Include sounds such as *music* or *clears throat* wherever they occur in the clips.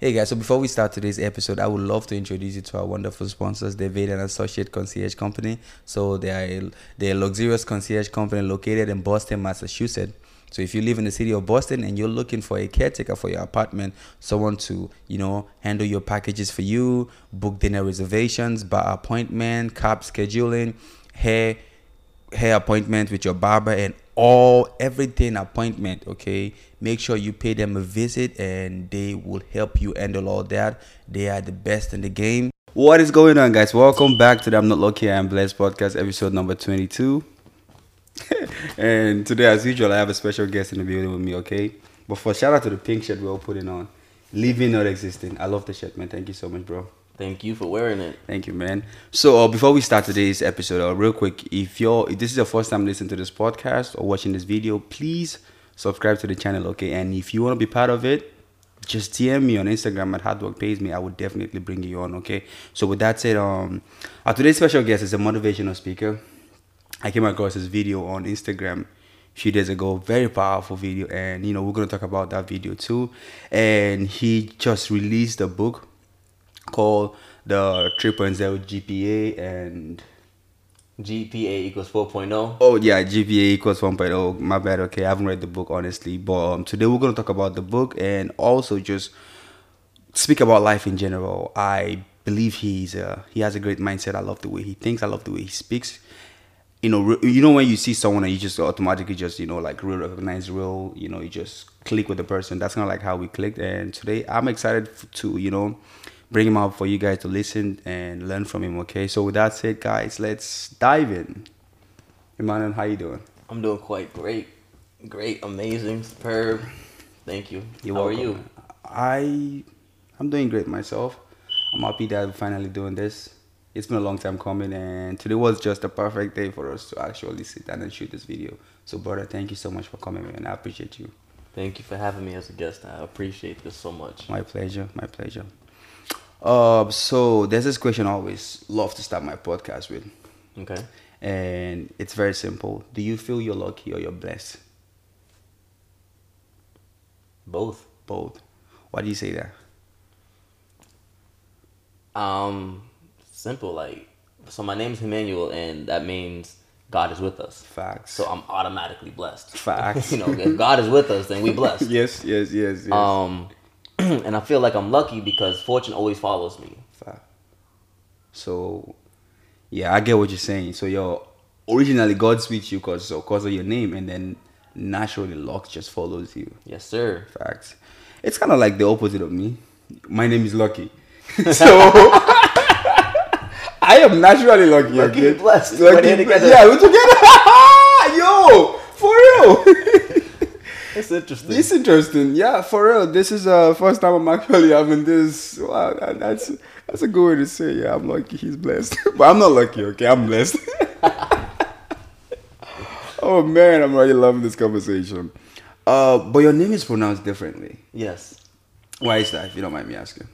Hey guys, so before we start today's episode, I would love to introduce you to our wonderful sponsors, David and Associate Concierge Company. So they are they're a luxurious concierge company located in Boston, Massachusetts. So if you live in the city of Boston and you're looking for a caretaker for your apartment, someone to, you know, handle your packages for you, book dinner reservations, bar appointment, cab scheduling, hair hair appointment with your barber and all everything appointment okay? Make sure you pay them a visit and they will help you handle all that. They are the best in the game. What is going on guys? Welcome back to the i'm not lucky i'm blessed podcast episode number 22 *laughs* and today as usual i have a special guest in the building with me okay? But for shout out to the pink shirt we're all putting on. Living not existing. I love the shirt man. Thank you so much bro Thank you for wearing it. Thank you, man. So uh, before we start today's episode, uh, real quick, if you're if this is your first time listening to this podcast or watching this video, please subscribe to the channel, okay? And if you want to be part of it, just DM me on Instagram at Hardwork Pays Me. I would definitely bring you on, okay? So with that said, um, our today's special guest is a motivational speaker. I came across this video on Instagram a few days ago, very powerful video, and you know we're gonna talk about that video too. And he just released a book called the 3.0 GPA and GPA equals 4.0. oh. Yeah GPA equals 1.0 my bad okay I haven't read the book honestly but um, today we're going to talk about the book and also just speak about life in general. I believe he's uh, he has a great mindset. I love the way he thinks. I love the way he speaks. You know re- you know when you see someone and you just automatically just you know like real recognize real you know you just click with the person. That's kind of like how we clicked and today I'm excited to you know bring him out for you guys to listen and learn from him. Okay, so with that said, guys, let's dive in. Emmanuel, how you doing? I'm doing quite great. Great, amazing, superb. Thank you. You're How welcome. are you? I, I'm doing great myself. I'm happy that we're finally doing this. It's been a long time coming, and today was just a perfect day for us to actually sit down and shoot this video. So, brother, thank you so much for coming, man. I appreciate you. Thank you for having me as a guest. I appreciate this so much. My pleasure. My pleasure. Uh, so there's this question I always love to start my podcast with. Okay. and it's very simple. Do you feel you're lucky or you're blessed? Both. Both. Why do you say that? Um, simple. Like, so my name's Emmanuel, and that means God is with us. Facts. So I'm automatically blessed. Facts. *laughs* you know, if God is with us, then we blessed. *laughs* yes, yes, yes, yes. Um, *clears throat* and I feel like I'm lucky because fortune always follows me. So, yeah, I get what you're saying. So you're originally God speaks you because so cause of your name, and then naturally luck just follows you. Yes, sir. Facts. It's kind of like the opposite of me. My name is Lucky. *laughs* *laughs* so I am naturally lucky. Lucky okay? blessed. Lucky together. Yeah, we're together. *laughs* Yo, for real. It's interesting. It's interesting. Yeah, for real. This is uh first time I'm actually having this. Wow, that- that's that's a good way to say. Yeah, I'm lucky. He's blessed, *laughs* but I'm not lucky. Okay, I'm blessed. *laughs* oh man, I'm already loving this conversation. Uh, but your name is pronounced differently. yes. Why is that? If you don't mind me asking.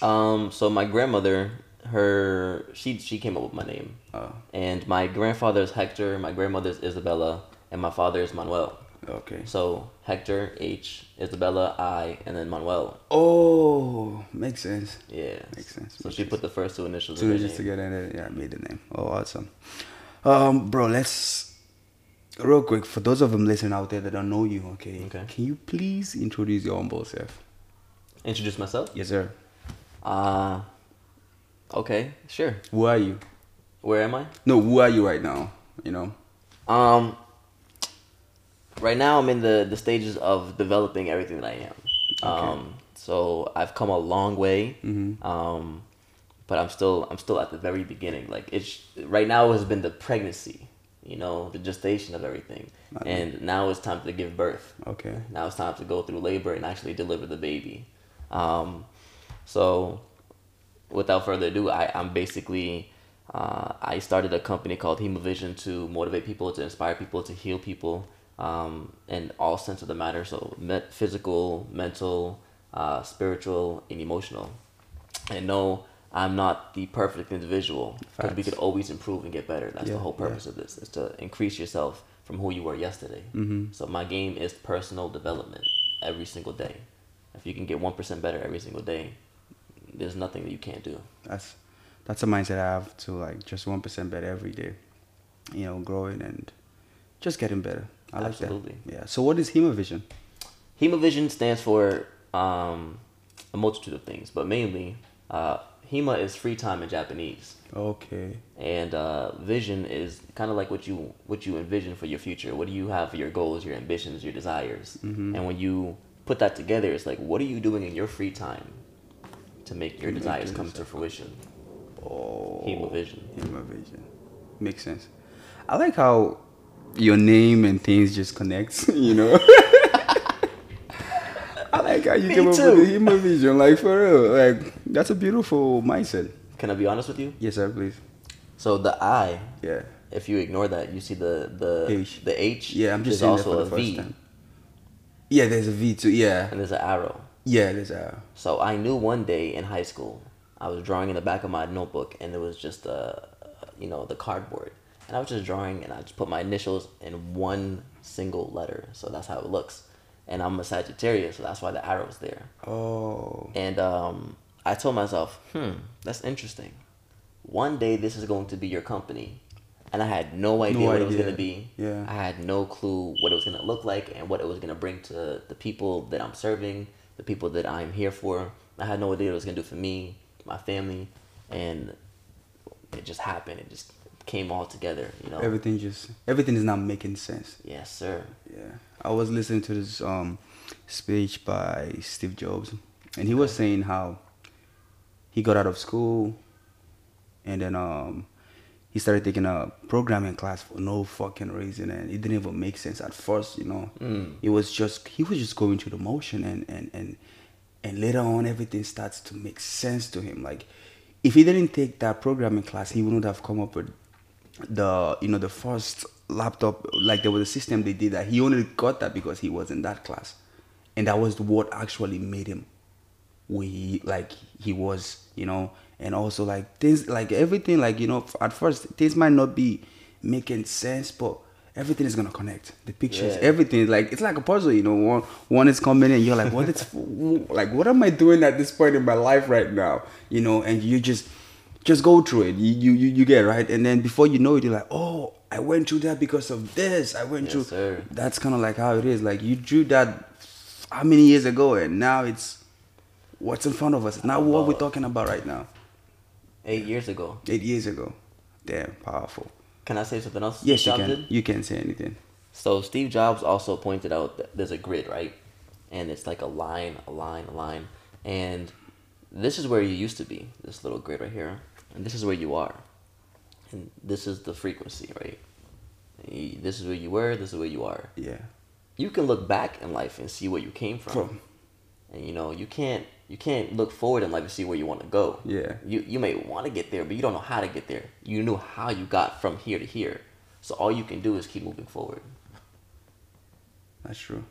Um. So my grandmother, her she she came up with my name, Oh, and my grandfather is Hector, my grandmother is Isabella, and my father is Manuel. Okay. So Hector H, Isabella I, and then Manuel. Oh, makes sense. Yeah. Makes sense, So makes she put the first two initials. So in her just name. together and then, yeah, I made the name. Oh, awesome. Um, bro, let's real quick for those of them listening out there that don't know you. Okay. Okay. Can you please introduce your humble self? Introduce myself. Yes, sir. Uh okay, sure. Who are you? Where am I? No, who are you right now? You know. Um, right now I'm in the the stages of developing everything that I am. Um, so I've come a long way. Mhm. Um, but I'm still I'm still at the very beginning. Like it's right now has been the pregnancy, you know, the gestation of everything, Okay. and now it's time to give birth. Okay. Now it's time to go through labor and actually deliver the baby. Um, so, without further ado, I, I'm basically uh, I started a company called Hemovision to motivate people, to inspire people, to heal people um, in all sense of the matter. So, met, physical, mental, uh, spiritual, and emotional. And no, I'm not the perfect individual because we could always improve and get better. That's Yeah, the whole yeah. purpose of this: is to increase yourself from who you were yesterday. Mhm. So my game is personal development every single day, if you can get one percent better every single day, there's nothing that you can't do. That's that's a mindset I have to like just one percent better every day. You know, growing and just getting better. I like Absolutely. that. Yeah. So what is Hemovision? Hemovision stands for um, a multitude of things, but mainly uh, Hema is free time in Japanese, Okay. and uh, vision is kind of like what you what you envision for your future. What do you have for your goals, your ambitions, your desires? Mm-hmm. And when you put that together, it's like, what are you doing in your free time to make your desires come to fruition? Oh. Hemovision. Hemovision. Makes sense. I like how your name and things just connect. *laughs* You know. *laughs* I like how you Me came up too. with the Hemovision. Like for real. Like that's a beautiful mindset. Can I be honest with you? Yes, sir. Please. So the I, Yeah. if you ignore that, you see the the H. the H. Yeah. I'm just is saying that also for a the first V, time. Yeah. There's a V too. Yeah. and there's an arrow. Yeah. There's a. So I knew one day in high school, I was drawing in the back of my notebook, and it was just uh, you know, the cardboard, and I was just drawing, and I just put my initials in one single letter, so that's how it looks. And I'm a Sagittarius, so that's why the arrow's there. Oh. And um, I told myself, hmm, that's interesting. One day this is going to be your company. And I had no idea what it was going to be. Yeah. I had no clue what it was going to look like and what it was going to bring to the people that I'm serving, the people that I'm here for. I had no idea what it was going to do for me, my family. And it just happened. It just came all together, you know? Everything just everything is not making sense. yes, sir. Yeah, I was listening to this um speech by Steve Jobs, and he was saying how he got out of school, and then um he started taking a programming class for no fucking reason, and it didn't even make sense at first. You know, Mm. it was just he was just going through the motion, and and and and later on everything starts to make sense to him. Like if he didn't take that programming class, he wouldn't have come up with the you know the first laptop like there was a system they did that. He only got that because he was in that class. And that was what actually made him he like he was you know? And also like things like everything like you know at first things might not be making sense but everything is gonna connect. The pictures Yeah. everything like it's like a puzzle you know? One one is coming and you're like what is *laughs* like what am i doing at this point in my life right now? You know? And you just just go through it you you you, you get right and then before you know it you're like oh i went through that because of this i went Yes, through sir. that's kind of like how it is like you drew that how many years ago and now it's what's in front of us now what we're talking about right now Eight years ago. eight years ago damn powerful Can I say something else? yes you Jobs can did? you can say anything So Steve Jobs also pointed out that there's a grid, right? And it's like a line, a line, a line. And this is where you used to be, this little grid right here. And this is where you are. And this is the frequency, right? This is where you were, this is where you are. yeah You can look back in life and see where you came from. from And you know, you can't you can't look forward in life and see where you want to go. Yeah. You you may want to get there, but you don't know how to get there. You know how you got from here to here. So all you can do is keep moving forward. that's true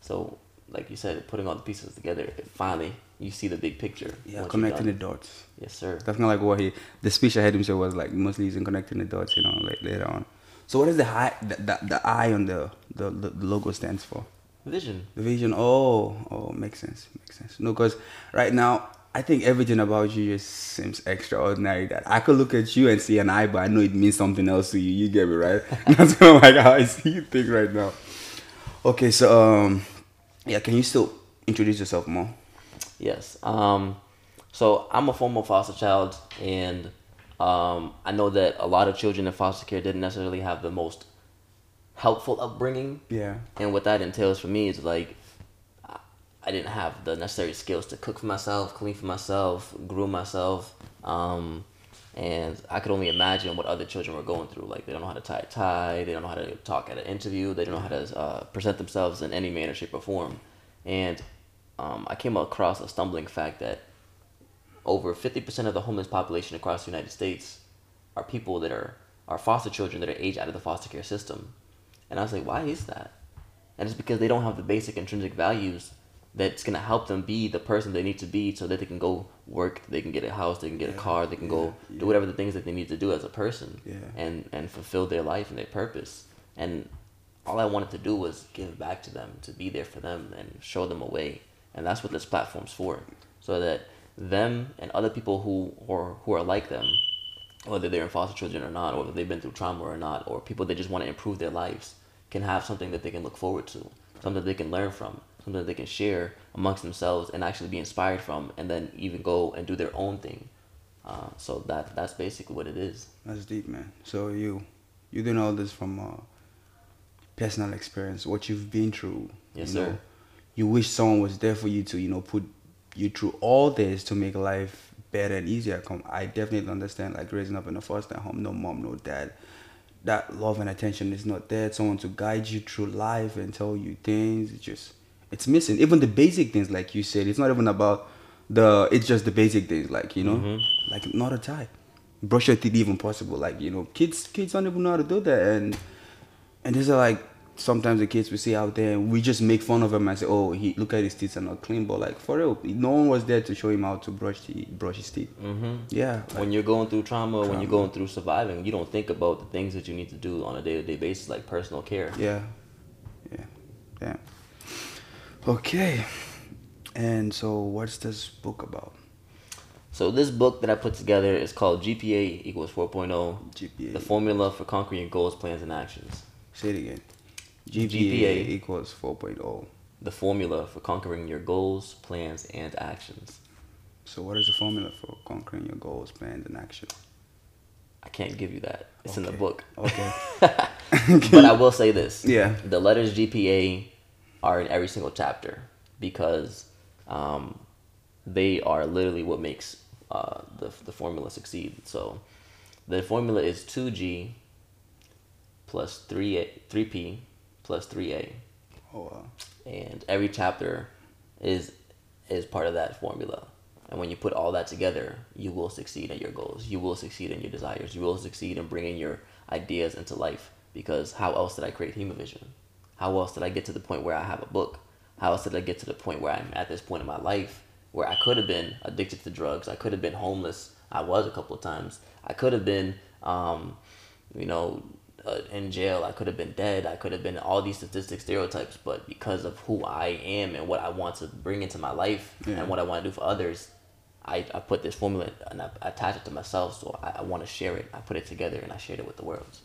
So, like you said, putting all the pieces together, it finally you see the big picture. yeah connecting the dots Yes, sir. that's kind of like what he the speech i had him say was like mostly using connecting the dots you know like later on so what is the high the, the, the eye on the, the the logo stands for Vision. The vision. Oh, oh, makes sense. Makes sense. No, because right now I think everything about you just seems extraordinary. That I could look at you and see an eye, but I know it means something else to you. You get me right? *laughs* That's kind of like how I see you think right now. Okay, so um, yeah, can you still introduce yourself more? Yes. Um, so I'm a former foster child, and um, I know that a lot of children in foster care didn't necessarily have the most helpful upbringing. Yeah. And what that entails for me is like, I- didn't have the necessary skills to cook for myself, clean for myself, groom myself. Um, and I could only imagine what other children were going through. Like, they don't know how to tie a tie, they don't know how to talk at an interview, they don't know how to uh, present themselves in any manner, shape, or form. And um, I came across a stumbling fact that over 50% of the homeless population across the United States are people that are, are foster children that are aged out of the foster care system. And I was like, why is that? And it's because they don't have the basic intrinsic values that's gonna help them be the person they need to be so that they can go work, they can get a house, they can get a car, they can go yeah, do whatever the things that they need to do as a person Yeah. and, and fulfill their life and their purpose. And all I wanted to do was give back to them, to be there for them and show them a way. And that's what this platform's for, so that them and other people who or who are like them, whether they're in foster children or not, or whether they've been through trauma or not, or people that just want to improve their lives, can have something that they can look forward to, something they can learn from, something that they can share amongst themselves and actually be inspired from, and then even go and do their own thing. Uh, so that that's basically what it is. That's deep, man. So you you doing all this from uh, personal experience, what you've been through. Yes, sir. Know, you wish someone was there for you to, you know, put you through all this to make life better and easier. Come, I definitely understand. Like raising up in a foster home, no mom, no dad. That love and attention is not there. Someone to guide you through life and tell you things. It's just it's missing. Even the basic things, like you said, it's not even about the. It's just the basic things, like you know, Mhm. like not a tie brush your teeth even possible. Like you know, kids kids don't even know how to do that, and and these are like sometimes the kids we see out there, we just make fun of them and say, oh, he look at his teeth are not clean, but like for real, no one was there to show him how to brush the brush his teeth. Mm-hmm. Yeah, when you're going through trauma, when you're going through surviving, you don't think about the things that you need to do on a day to day basis, like personal care. yeah, yeah, yeah. Okay, and so what's this book about? So this book that I put together is called GPA equals 4.0, GPA. the formula for conquering your goals, plans, and actions. Say it again. GPA. GPA equals oh. 4.0. The formula for conquering your goals, plans, and actions. So what is the formula for conquering your goals, plans, and actions? I can't give you that. It's in the book. Okay. *laughs* but I will say this. Yeah. The letters GPA are in every single chapter because um, they are literally what makes uh, the, the formula succeed. So the formula is 2G plus 3A, 3P plus 3A. Oh, wow. And every chapter is is part of that formula. And when you put all that together, you will succeed at your goals. You will succeed in your desires. You will succeed in bringing your ideas into life. Because how else did I create Hemovision? How else did I get to the point where I have a book? How else did I get to the point where I'm at this point in my life where I could have been addicted to drugs? I could have been homeless. I was a couple of times. I could have been, um, you know, uh, in jail. I could have been dead. I could have been all these statistic stereotypes. But because of who I am and what I want to bring into my life Yeah. and what I want to do for others, I, I put this formula and I, I attach it to myself. So I, I want to share it. I put it together and I shared it with the world.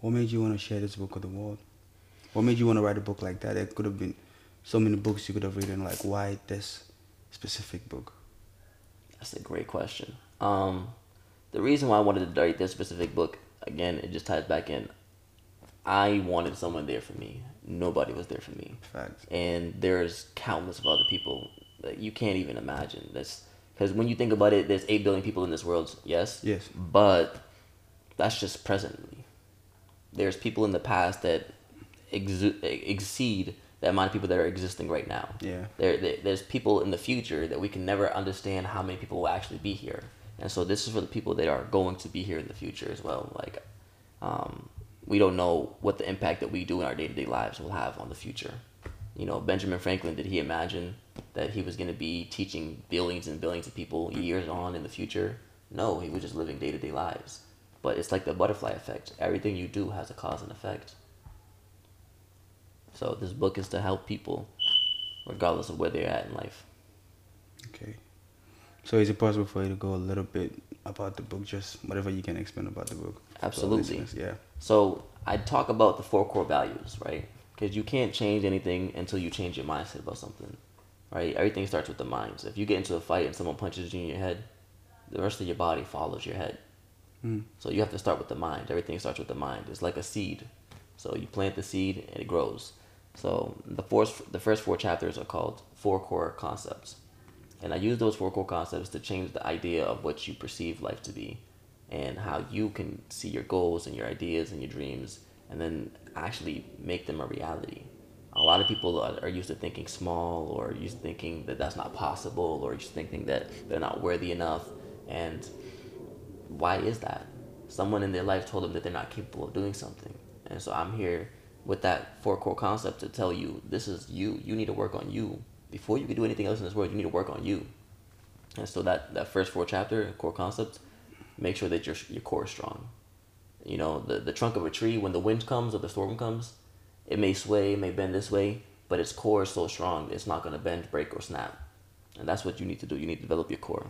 What made you want to share this book with the world? What made you want to write a book like that? There could have been so many books you could have written. Like, why this specific book? That's a great question. Um, the reason why I wanted to write this specific book, again, it just ties back in. I wanted someone there for me. Nobody was there for me. Facts. And there's countless of other people that you can't even imagine. That's because when you think about it, there's eight billion people in this world. Yes. Yes. But that's just presently. There's people in the past that exu- exceed the amount of people that are existing right now. Yeah. There, there, there's people in the future that we can never understand how many people will actually be here, and so this is for the people that are going to be here in the future as well. Like, um, we don't know what the impact that we do in our day to day lives will have on the future. You know, Benjamin Franklin, did he imagine that he was going to be teaching billions and billions of people years on in the future? No, he was just living day to day lives. But it's like the butterfly effect. Everything you do has a cause and effect. So this book is to help people, regardless of where they're at in life. Okay. So is it possible for you to go a little bit about the book, just whatever you can explain about the book? Absolutely. Yeah. So I talk about the four core values, right? Because you can't change anything until you change your mindset about something, right? Everything starts with the mind. So if you get into a fight and someone punches you in your head, the rest of your body follows your head. Mm. So you have to start with the mind. Everything starts with the mind. It's like a seed. So you plant the seed and it grows. So the first the first four chapters are called four core concepts. And I use those four core concepts to change the idea of what you perceive life to be and how you can see your goals and your ideas and your dreams and then actually make them a reality. A lot of people are, used to thinking small or used to thinking that that's not possible or to thinking that they're not worthy enough. And why is that? Someone in their life told them that they're not capable of doing something. And so I'm here with that four core concept to tell you this is you. You need to work on you. Before you can do anything else in this world, you need to work on you. And so that, that first four chapter, core concepts, make sure that your, your core is strong. You know, the, the trunk of a tree, when the wind comes or the storm comes, it may sway, it may bend this way, but its core is so strong it's not to bend, break, or snap. And that's what you need to do. You need to develop your core.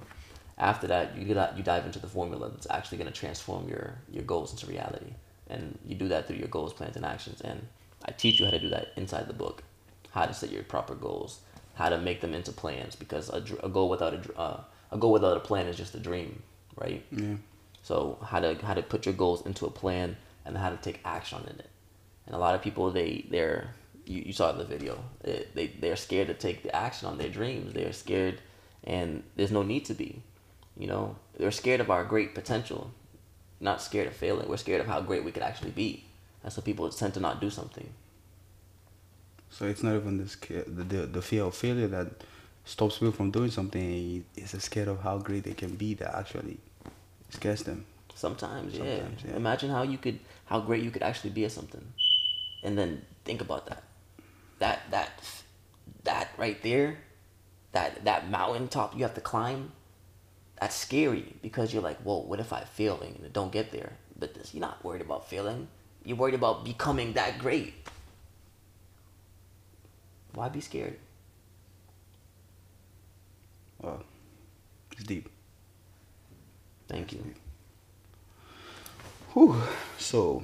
After that, you you dive into the formula that's actually to transform your your goals into reality. And you do that through your goals, plans, and actions. And I teach you how to do that inside the book. How to set your proper goals, how to make them into plans. Because a, a goal without a uh, a goal without a plan is just a dream, right? Yeah. So how to how to put your goals into a plan and how to take action in it. And a lot of people they they're you, you saw it in the video. They, they they're scared to take the action on their dreams. They're scared, and there's no need to be. You know, they're scared of our great potential, not scared of failing. We're scared of how great we could actually be. That's why people tend to not do something. So it's not even the the, the the fear of failure that stops people from doing something. It's a scared of how great they can be that actually scares them. Sometimes, yeah. Sometimes, yeah. Imagine how you could, how great you could actually be at something, and then think about that. That that that right there, that that mountain top you have to climb that's scary because you're like, whoa, what if I fail and don't get there? But this, you're not worried about failing. You're worried about becoming that great. Why be scared? Well, it's deep. Thank you. Whew. So,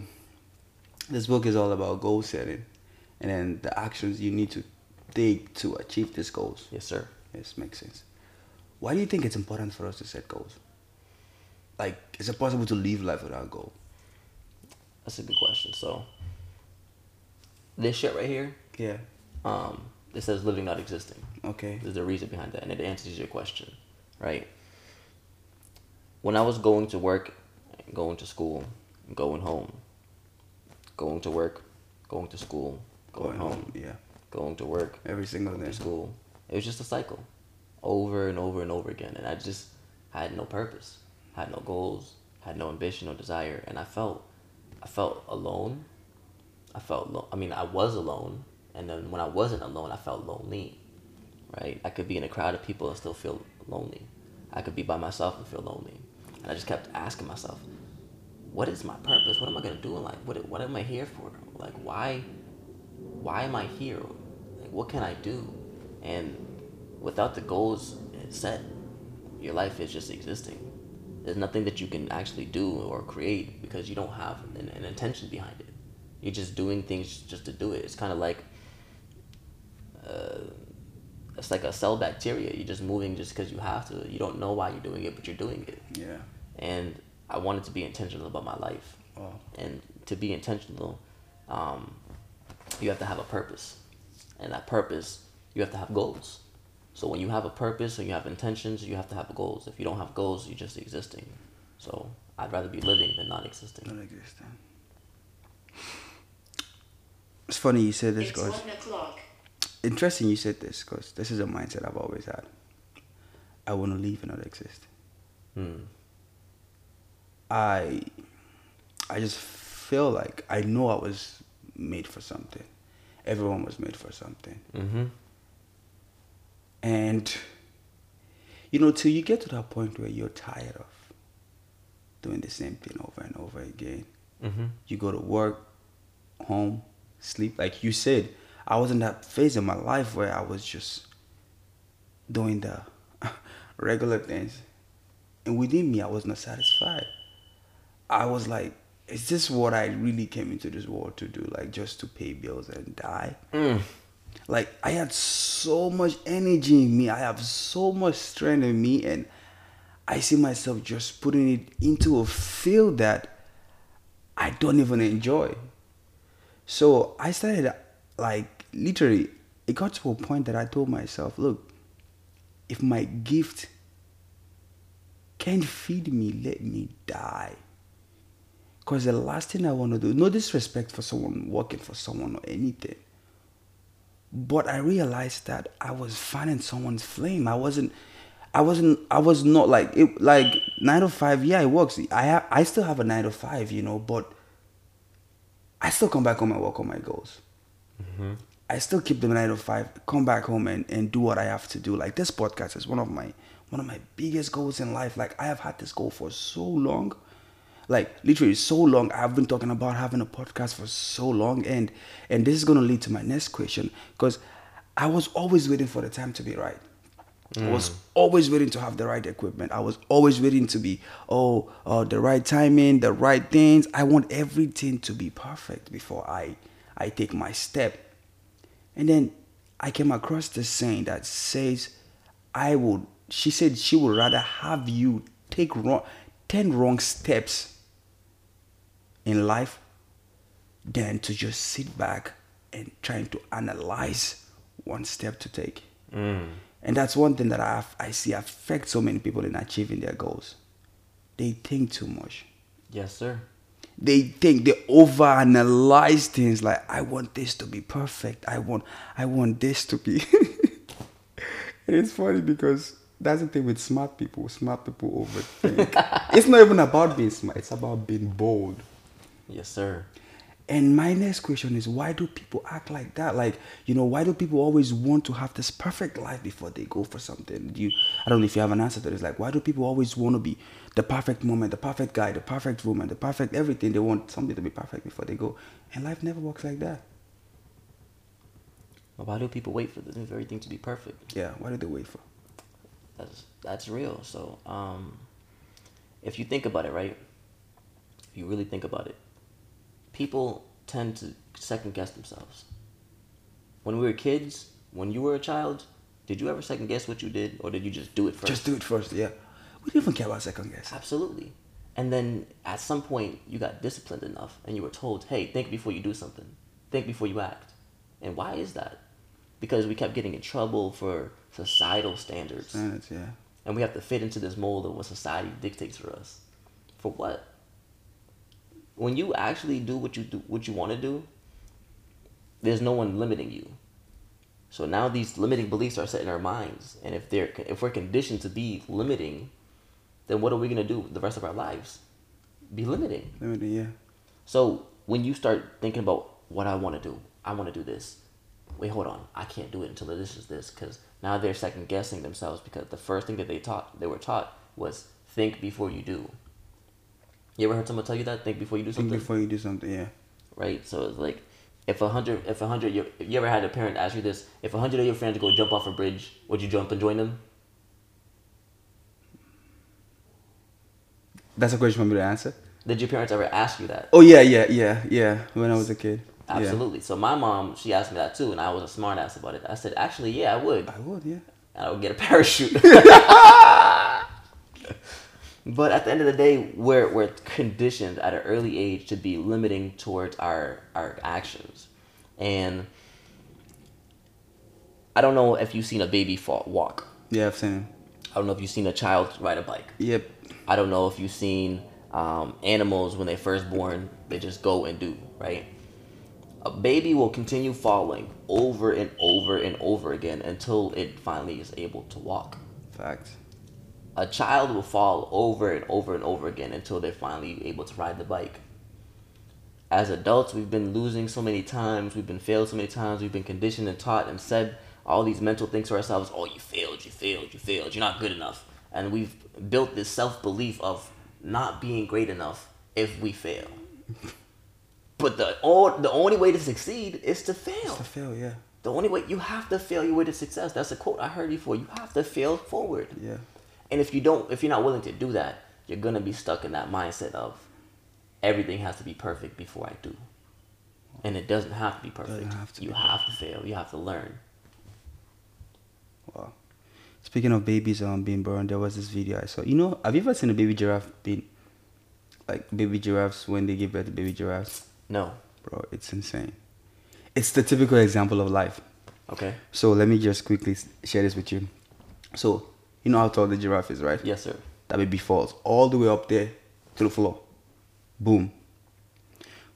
this book is all about goal setting, and then the actions you need to take to achieve these goals. Yes, sir. Yes, makes sense. Why do you think it's important for us to set goals? Like, is it possible to live life without a goal? That's a good question. So, this shit right here, Yeah. Um, it says living not existing. Okay. There's a reason behind that, and it answers your question, right? When I was going to work, going to school, going home, going to work, going to school, going, home, Yeah. going to work, Every single going day. to school. It was just a cycle, over and over and over again, and I just had no purpose, had no goals, had no ambition, no desire, and I felt, I felt alone. I felt, lo- I mean, I was alone, and then when I wasn't alone, I felt lonely right? I could be in a crowd of people and still feel lonely. I could be by myself and feel lonely. And I just kept asking myself, what is my purpose? What am I gonna do in life? What what am I here for? Like why why am I here? Like what can I do? And without the goals set, your life is just existing. There's nothing that you can actually do or create because you don't have an, an intention behind it. You're just doing things just to do it. It's kind of like uh, it's like a cell bacteria. You're just moving just because you have to. You don't know why you're doing it, but you're doing it. Yeah. And I wanted to be intentional about my life. Wow. And to be intentional, um, you have to have a purpose. And that purpose, you have to have goals. So when you have a purpose and you have intentions, you have to have goals. If you don't have goals, you're just existing. So I'd rather be living than not existing. Not existing. It's funny you say this, It's cause one o'clock. Interesting you said this, cause this is a mindset I've always had. I want to leave and not exist. Hmm. I, I just feel like I know I was made for something. Everyone was made for something, Mm-hmm. and you know, till you get to that point where you're tired of doing the same thing over and over again. Mm-hmm. you go to work, home, sleep. Like you said, I was in that phase in my life where I was just doing the *laughs* regular things. And within me, I was not satisfied. I was like, is this what I really came into this world to do? Like, just to pay bills and die? Mm. Like, I had so much energy in me. I have so much strength in me. And I see myself just putting it into a field that I don't even enjoy. So I started like literally it got to a point that I told myself, look, if my gift can't feed me, let me die. Because the last thing I want to do, no disrespect for someone working for someone or anything. But I realized that I was fanning someone's flame. I wasn't I wasn't I was not like it like nine to five, yeah, it works. I ha- I still have a nine to five, you know, but I still come back on my work on my goals. I still keep the nine to five, come back home and, and do what I have to do. Like this podcast is one of my one of my biggest goals in life. Like I have had this goal for so long. Like literally so long. I've been talking about having a podcast for so long, and and this is gonna lead to my next question because I was always waiting for the time to be right. I was always waiting to have the right equipment. I was always waiting to be, oh, uh, the right timing, the right things. I want everything to be perfect before I, I take my step. And then I came across this saying that says, I would, she said she would rather have you take wrong, 10 wrong steps in life than to just sit back and trying to analyze one step to take. Mm. And that's one thing that I, I see affect so many people in achieving their goals. They think too much. Yes, sir. They think they overanalyze things like I want this to be perfect. I want I want this to be *laughs* And it's funny because that's the thing with smart people. Smart people overthink. *laughs* it's not even about being smart, it's about being bold. Yes, sir. And my next question is why do people act like that? Like, you know, why do people always want to have this perfect life before they go for something? Do you I don't know if you have an answer to this. Like, why do people always want to be the perfect moment, the perfect guy, the perfect woman, the perfect everything? They want something to be perfect before they go. And life never works like that. Well, why do people wait for the very thing to be perfect? Yeah, what do they wait for? That's that's real. So, um, if you think about it, right? If you really think about it, people tend to second guess themselves. When we were kids, when you were a child, did you ever second guess what you did, or did you just do it first? Just do it first, yeah. We don't even care about second guess. Absolutely. And then at some point, you got disciplined enough and you were told, hey, think before you do something, think before you act. And why is that? Because we kept getting in trouble for societal standards. Standards, yeah. And we have to fit into this mold of what society dictates for us. For what? When you actually do what you do, what you want to do, there's no one limiting you. So now these limiting beliefs are set in our minds, and if they're if we're conditioned to be limiting, then what are we gonna do the rest of our lives? Be limiting. Limited, yeah. So when you start thinking about what I want to do, I want to do this. Wait, hold on. I can't do it until this is this because now they're second guessing themselves because the first thing that they taught they were taught was think before you do. You ever heard someone tell you that? Think before you do something. Think before you do something, yeah. right? So it's like if a hundred, if a hundred, you, you ever had a parent ask you this? If a hundred of your friends go jump off a bridge, would you jump and join them? That's a question for me to answer. Did your parents ever ask you that? Oh yeah, yeah, yeah, yeah. When I was a kid. Yeah. Absolutely. So my mom, she asked me that too, and I was a smart ass about it. I said, actually, yeah, I would. I would, yeah. I would get a parachute. *laughs* but at the end of the day, we're we're conditioned at an early age to be limiting towards our our actions, and I don't know if you've seen a baby fall walk. Yeah, I've seen him. I don't know if you've seen a child ride a bike. Yep. I don't know if you've seen um, animals when they first born, they just go and do, right? A baby will continue falling over and over and over again until it finally is able to walk. Facts. A child will fall over and over and over again until they're finally able to ride the bike. As adults, we've been losing so many times, we've been failed so many times, we've been conditioned and taught and said all these mental things to ourselves oh, you failed, you failed, you failed, you're not good enough. And we've built this self belief of not being great enough if we fail. But the, o- the only way to succeed is to fail. It's a fail, yeah. The only way you have to fail your way to success. That's a quote I heard before. You have to fail forward. Yeah. And if you don't, if you're not willing to do that, you're gonna be stuck in that mindset of everything has to be perfect before I do. And it doesn't have to be perfect. have to you be have to fail. You have to learn. Wow. Speaking of babies um being born, there was this video I saw. You know, have you ever seen a baby giraffe being like baby giraffes when they give birth to baby giraffes? No. Bro, it's insane. It's the typical example of life. Okay. So let me just quickly share this with you. So, you know how tall the giraffe is, right? Yes, sir. That baby falls all the way up there to the floor. Boom.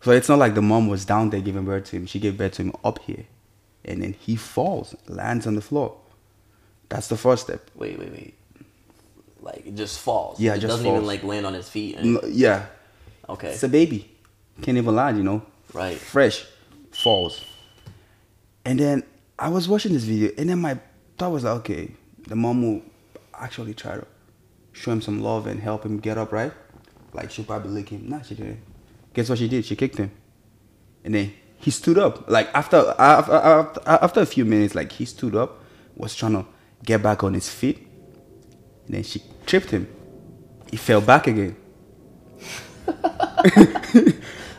So it's not like the mom was down there giving birth to him. She gave birth to him up here. And then he falls, lands on the floor. That's the first step. Wait, wait, wait. Like it just falls. Yeah, it just doesn't even like land on his feet. and- Yeah. okay. It's a baby. Can't even land, you know? Right. Fresh. Falls. And then I was watching this video, and then my thought was like, okay, the mom will actually try to show him some love and help him get up, right? Like she'll probably lick him. Nah, she didn't. Guess what she did? She kicked him, and then he stood up. Like after after after, after a few minutes, like he stood up, was trying to get back on his feet, and then she tripped him. He fell back again. *laughs*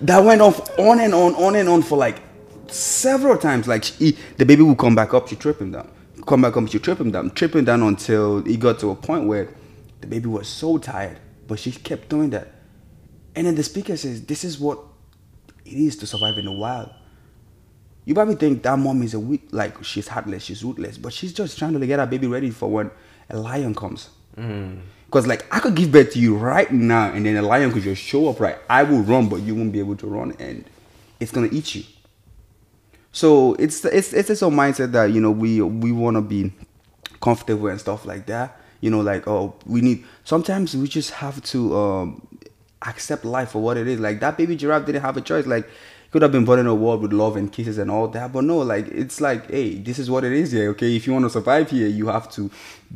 that went off on and on, on and on for like several times. Like she, the baby would come back up, she trip him down. Come back up, she trip him down, trip him down until he got to a point where the baby was so tired, but she kept doing that. And then the speaker says, "This is what it is to survive in the wild." You probably think that mom is a weak, like she's heartless, she's ruthless, but she's just trying to get her baby ready for when a lion comes. Because like I could give birth to you right now, and then a lion could just show up. Right, I will run, but you won't be able to run, and it's gonna eat you. So it's it's it's this whole mindset that you know we we want to be comfortable and stuff like that. You know, like oh, we need. Sometimes we just have to um, accept life for what it is. Like that baby giraffe didn't have a choice. Like could have been born in a world with love and kisses and all that, but no. Like it's like, hey, this is what it is here. Okay, if you want to survive here, you have to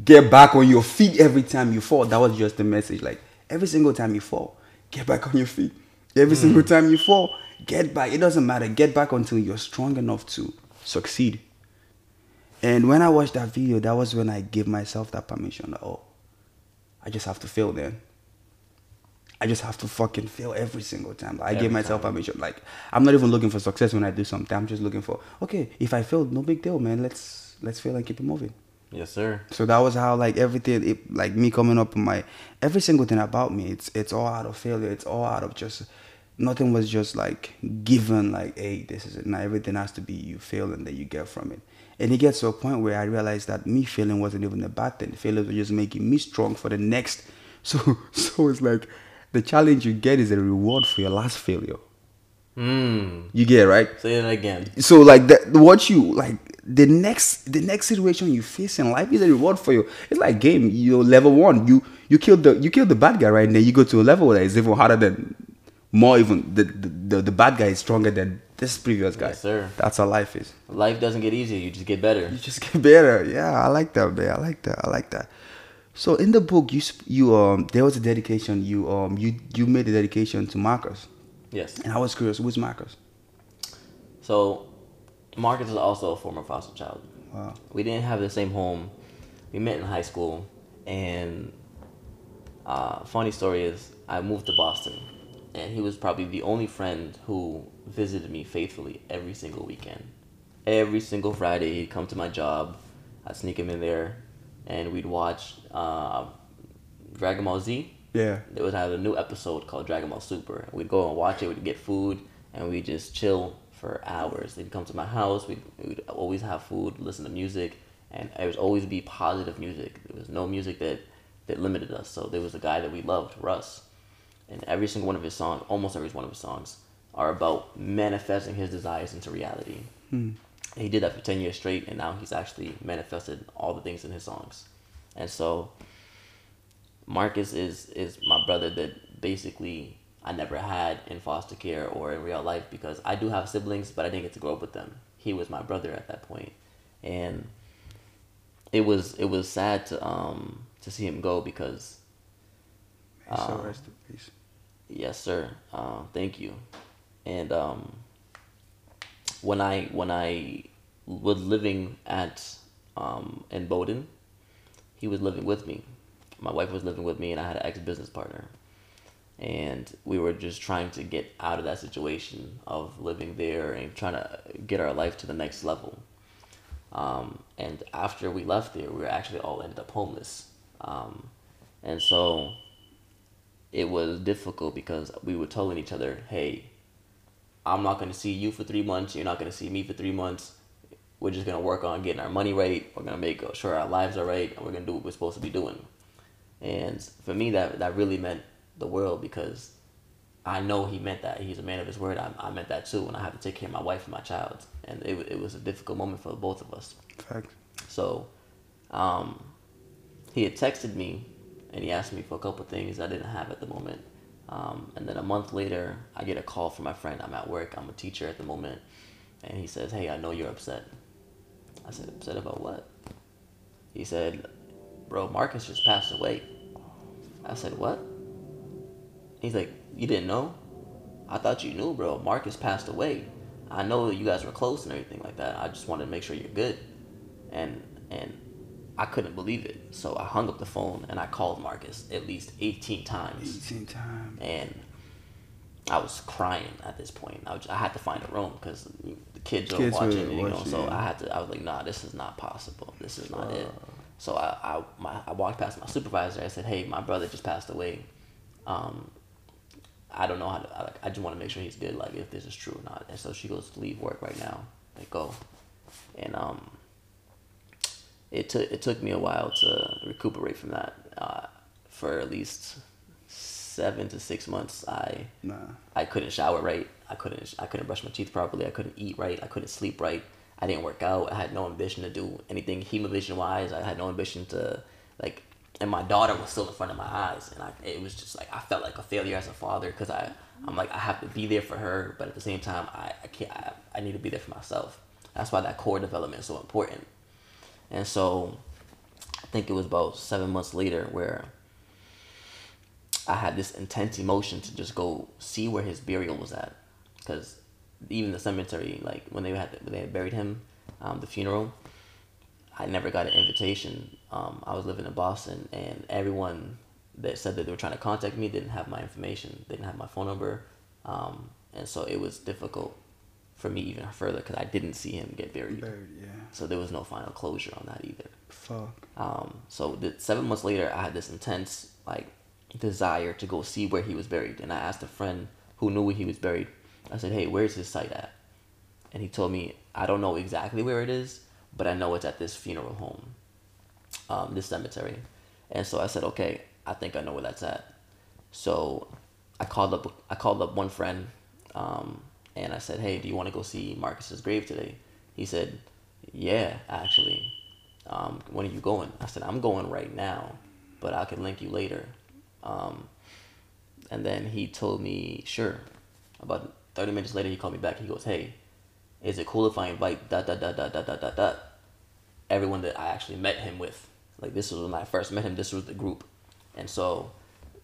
get back on your feet every time you fall. That was just the message. Like every single time you fall, get back on your feet. Every hmm. single time you fall, get back. It doesn't matter. Get back until you're strong enough to succeed. And when I watched that video, that was when I gave myself that permission. That, oh, I just have to fail then. I just have to fucking fail every single time. Like, I Every gave myself time. permission. Like I'm not even looking for success when I do something. I'm just looking for okay. If I failed, no big deal, man. Let's let's fail and keep it moving. Yes, sir. So that was how like everything, it, like me coming up in my every single thing about me. It's it's all out of failure. It's all out of just nothing was just like given like hey this is it. Now everything has to be you fail and then you get from it. And it gets to a point where I realized that me failing wasn't even a bad thing. Failures were just making me strong for the next. *laughs* So so it's like the challenge you get is a reward for your last failure. Mm. You get it, right? Say it again. so like that what you like the next the next situation you face in life is a reward for you it's like game you level one you you killed the you killed the bad guy right and then you go to a level that is even harder than more even the the, the, the bad guy is stronger than this previous guy Yes, sir. that's how life is Life doesn't get easier. You just get better. you just get better yeah i like that man i like that i like that so in the book you you um there was a dedication you um you you made a dedication to marcus Yes. and i was curious who's marcus So, Marcus is also a former foster child. wow We didn't have the same home. We met in high school, and uh, funny story is I moved to Boston, and he was probably the only friend who visited me faithfully every single weekend. Every single Friday, he'd come to my job. I'd sneak him in there, and we'd watch uh, Dragon Ball Z. yeah They would have a new episode called Dragon Ball Super. We'd go and watch it. We'd get food, and we'd just chill for hours. They'd come to my house. We'd, we'd always have food, listen to music, and it would always be positive music. There was no music that that limited us. So there was a guy that we loved, Russ, and every single one of his songs, almost every one of his songs, are about manifesting his desires into reality. And he did that for ten years straight, and now he's actually manifested all the things in his songs. And so Marcus is is my brother that basically I never had in foster care or in real life because I do have siblings, but I didn't get to grow up with them. He was my brother at that point, and it was it was sad to um to see him go because so Um, rest in peace Yes, sir. Uh, thank you. And um, when I when I was living at um, in Bowdoin, he was living with me. My wife was living with me, and I had an ex business partner. And we were just trying to get out of that situation of living there and trying to get our life to the next level. Um, and after we left there, we were actually all ended up homeless. Um, and so it was difficult because we were telling each other, hey, I'm not going to see you for three months. You're not going to see me for three months. We're just going to work on getting our money right. We're going to make sure our lives are right. And we're going to do what we're supposed to be doing. And for me, that, that really meant the world because I know he meant that. He's a man of his word. I, I meant that too. And I have to take care of my wife and my child. And it, it was a difficult moment for both of us. fact So, um, he had texted me and he asked me for a couple things I didn't have at the moment. Um, and then a month later, I get a call from my friend. I'm at work. I'm a teacher at the moment, and he says, "Hey, I know you're upset." I said, "Upset about what?" He said, "Bro, Marcus just passed away." I said, "What?" He's like, you didn't know? I thought you knew, bro. Marcus passed away. I know you guys were close and everything like that. I just wanted to make sure you're good. And and I couldn't believe it. So I hung up the phone and I called Marcus at least 18 times. 18 times. And I was crying at this point. I, was, I had to find a room because the kids were Kids were watching, you know. So. I had to. I was like, nah, this is not possible. This is not it. So I, I, my, I walked past my supervisor. I said, hey, my brother just passed away. Um, I don't know how to. I, like, I just want to make sure he's good. Like if this is true or not. And so she goes, leave work right now. Like go. And um, it took it took me a while to recuperate from that. Uh, for at least seven to six months, I Nah. I couldn't shower right. I couldn't I couldn't brush my teeth properly. I couldn't eat right. I couldn't sleep right. I didn't work out. I had no ambition to do anything hemovision wise. I had no ambition to like. And my daughter was still in front of my eyes, and I it was just like I felt like a failure as a father because I I'm like I have to be there for her, but at the same time I I can't I, I need to be there for myself. That's why that core development is so important. And so I think it was about seven months later where I had this intense emotion to just go see where his burial was at, because even the cemetery, like when they had when they had buried him, um, the funeral, I never got an invitation. Um, I was living in Boston, and everyone that said that they were trying to contact me didn't have my information, they didn't have my phone number, um, and so it was difficult for me even further because I didn't see him get buried. Buried, yeah. So there was no final closure on that either. Fuck. Um, so the, seven months later, I had this intense like desire to go see where he was buried, and I asked a friend who knew where he was buried. I said, "Hey, where's his site at?" And he told me, "I don't know exactly where it is, but I know it's at this funeral home, um, this cemetery." And so I said, "Okay, I think I know where that's at." So I called up I called up one friend, um, and I said, "Hey, do you want to go see Marcus's grave today?" He said, "Yeah, actually." Um, when are you going? I said, I'm going right now, but I can link you later. Um, and then he told me, sure. About 30 minutes later, he called me back. He goes, hey, is it cool if I invite dot, dot, dot, dot, dot, dot, dot, dot, everyone that I actually met him with? Like, this was when I first met him, this was the group. And so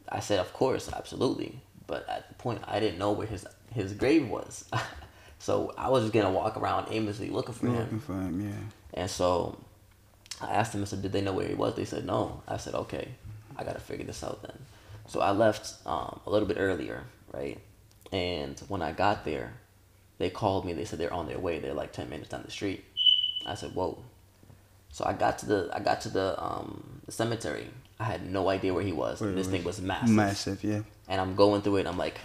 I said, of course, absolutely. But at the point, I didn't know where his, his grave was. *laughs* so I was just to walk around aimlessly looking for him. Looking for him, yeah. And so I asked them, I said, did they know where he was? They said no. I said, okay, I got to figure this out then. So I left um, a little bit earlier, right? And when I got there, they called me. They said they're on their way. They're like 10 minutes down the street. I said, whoa. So I got to the I got to the um, the cemetery. I had no idea where he was. Where this thing was massive. Massive, yeah. And I'm going through it. And I'm like,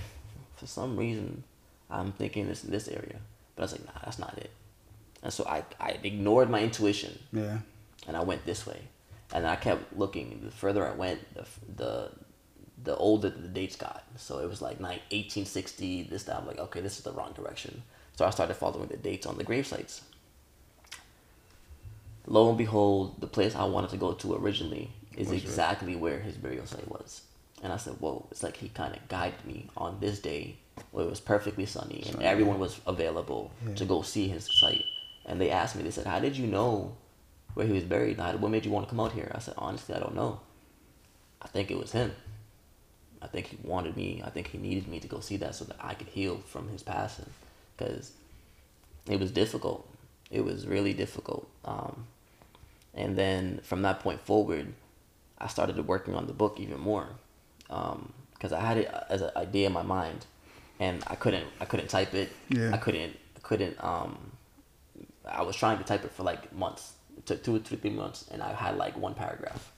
for some reason, I'm thinking this in this area. But I was like, nah, that's not it. And so I, I ignored my intuition Yeah. and I went this way. And I kept looking. The further I went, the the the older the dates got. So it was like 1860. This that I'm like, okay, this is the wrong direction. So I started following the dates on the grave sites. Lo and behold, the place I wanted to go to originally is it? exactly where his burial site was. And I said, whoa, it's like he kind of guided me on this day where it was perfectly sunny and everyone was available Yeah. to go see his site. And they asked me, they said, how did you know where he was buried? How- What made you want to come out here? I said, honestly, I don't know. I think it was him. I think he wanted me. I think he needed me to go see that so that I could heal from his passing, because it was difficult. It was really difficult. Um, and then from that point forward, I started working on the book even more, because I had it as an idea in my mind, and I couldn't. I couldn't type it. Yeah. I couldn't. I couldn't. Um, I was trying to type it for like months. It took two or three, three months, and I had like one paragraph.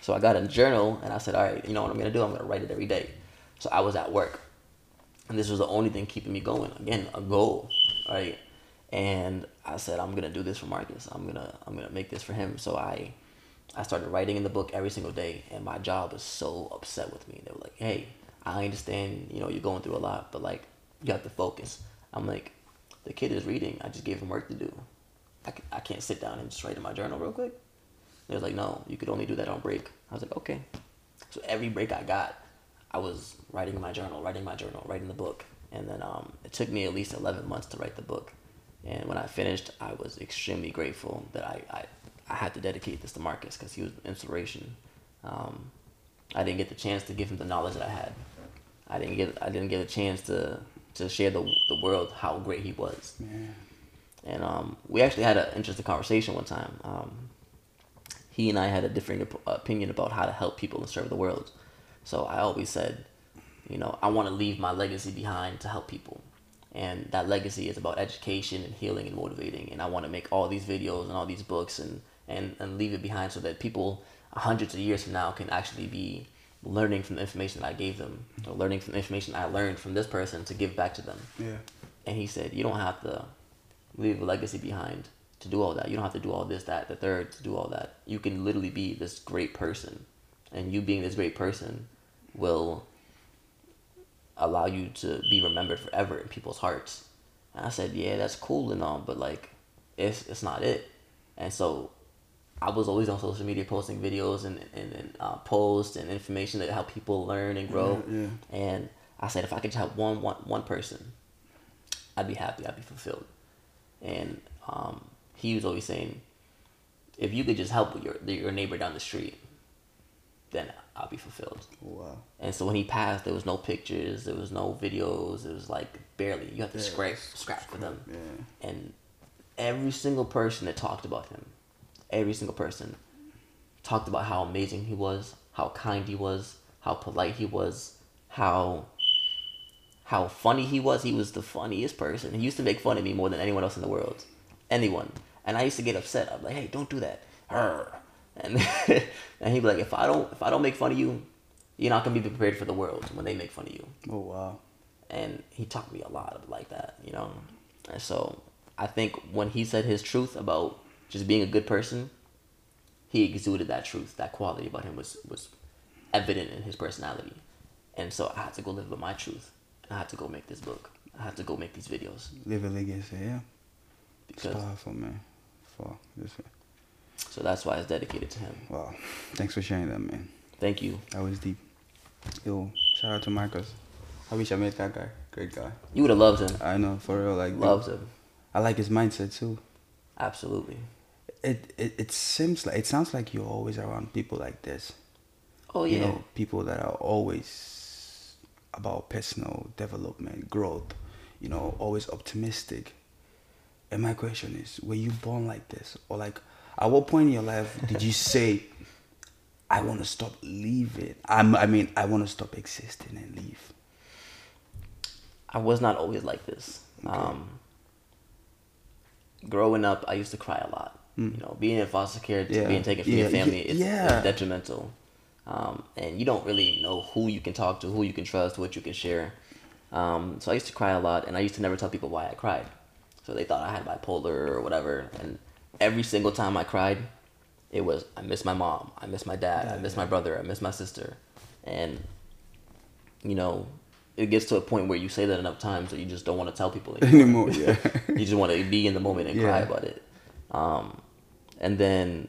So I got a journal and I said, all right, you know what I'm gonna do? I'm gonna write it every day. So I was at work, and this was the only thing keeping me going. Again, a goal, right? And I said, I'm gonna do this for Marcus. I'm gonna I'm gonna make this for him. So I I started writing in the book every single day, and my job was so upset with me. They were like, "Hey, I understand, you know, you're going through a lot, but like, you have to focus." I'm like, "The kid is reading. I just gave him work to do. I, can't sit down and just write in my journal real quick." They was like, "No, you could only do that on break." I was like, "Okay." So every break I got, I was writing in my journal, writing my journal, writing the book, and then um, it took me at least eleven months to write the book. And when I finished, I was extremely grateful that I, I, I had to dedicate this to Marcus because he was inspiration. Um, I didn't get the chance to give him the knowledge that I had. I didn't get I didn't get a chance to to share the the world how great he was. Man. And um, we actually had an interesting conversation one time. Um, he and I had a different op- opinion about how to help people and serve the world. So I always said, you know, I want to leave my legacy behind to help people. And that legacy is about education and healing and motivating. And I want to make all these videos and all these books and, and, and leave it behind so that people hundreds of years from now can actually be learning from the information that I gave them, or learning from the information I learned from this person to give back to them. Yeah. And he said, you don't have to leave a legacy behind to do all that. You don't have to do all this, that, the third to do all that. You can literally be this great person. And you being this great person will allow you to be remembered forever in people's hearts. And I said, yeah, that's cool and all, but like, it's it's not it. And so, I was always on social media posting videos and and, and uh, posts and information that help people learn and grow. Yeah, yeah. And I said, if I could just help one one one person, I'd be happy. I'd be fulfilled. And um, he was always saying, if you could just help your your neighbor down the street, then I'll be fulfilled. Wow. And so when he passed, there was no pictures, there was no videos, it was like barely. You have to Yeah, scrape, scrap for them. Yeah. And every single person that talked about him, every single person, talked about how amazing he was, how kind he was, how polite he was, how how funny he was. He was the funniest person. He used to make fun of me more than anyone else in the world, anyone. And I used to get upset. I'm like, hey, don't do that. Arr. And *laughs* and he'd be like, if I don't if I don't make fun of you, you're not gonna be prepared for the world when they make fun of you Oh wow. and he taught me a lot like that, you know. And so I think when he said his truth about just being a good person, he exuded that truth, that quality about him was was evident in his personality. And so I had to go live with my truth. I had to go make this book. I had to go make these videos Live a legacy. Yeah. It's because powerful, man. For this. so that's why it's dedicated to him. Wow. Thanks for sharing that, man. Thank you. That was deep. Yo, shout out to Marcus. I wish I met that guy. Great guy. You would have loved him. I know, for real. Like, Loved him. I like his mindset too. Absolutely. It, it it seems like it sounds like you're always around people like this. Oh yeah. You know, people that are always about personal development, growth. You know, always optimistic. And my question is, were you born like this, or like, at what point in your life did you say, *laughs* "I want to stop leaving"? I'm, I mean, I want to stop existing and leave. I was not always like this. Um, growing up, I used to cry a lot. You know, being in foster care. Yeah. being taken from Yeah, your family, it's, yeah. it's detrimental. Um, and you don't really know who you can talk to, who you can trust, what you can share. Um, so I used to cry a lot, and I used to never tell people why I cried. So they thought I had bipolar or whatever. And every single time I cried, it was I miss my mom, I miss my dad, I miss my brother, I miss my sister, and you know, it gets to a point where you say that enough times that you just don't want to tell people *laughs* Anymore, yeah. *laughs* you just want to be in the moment and cry about it. Um, and then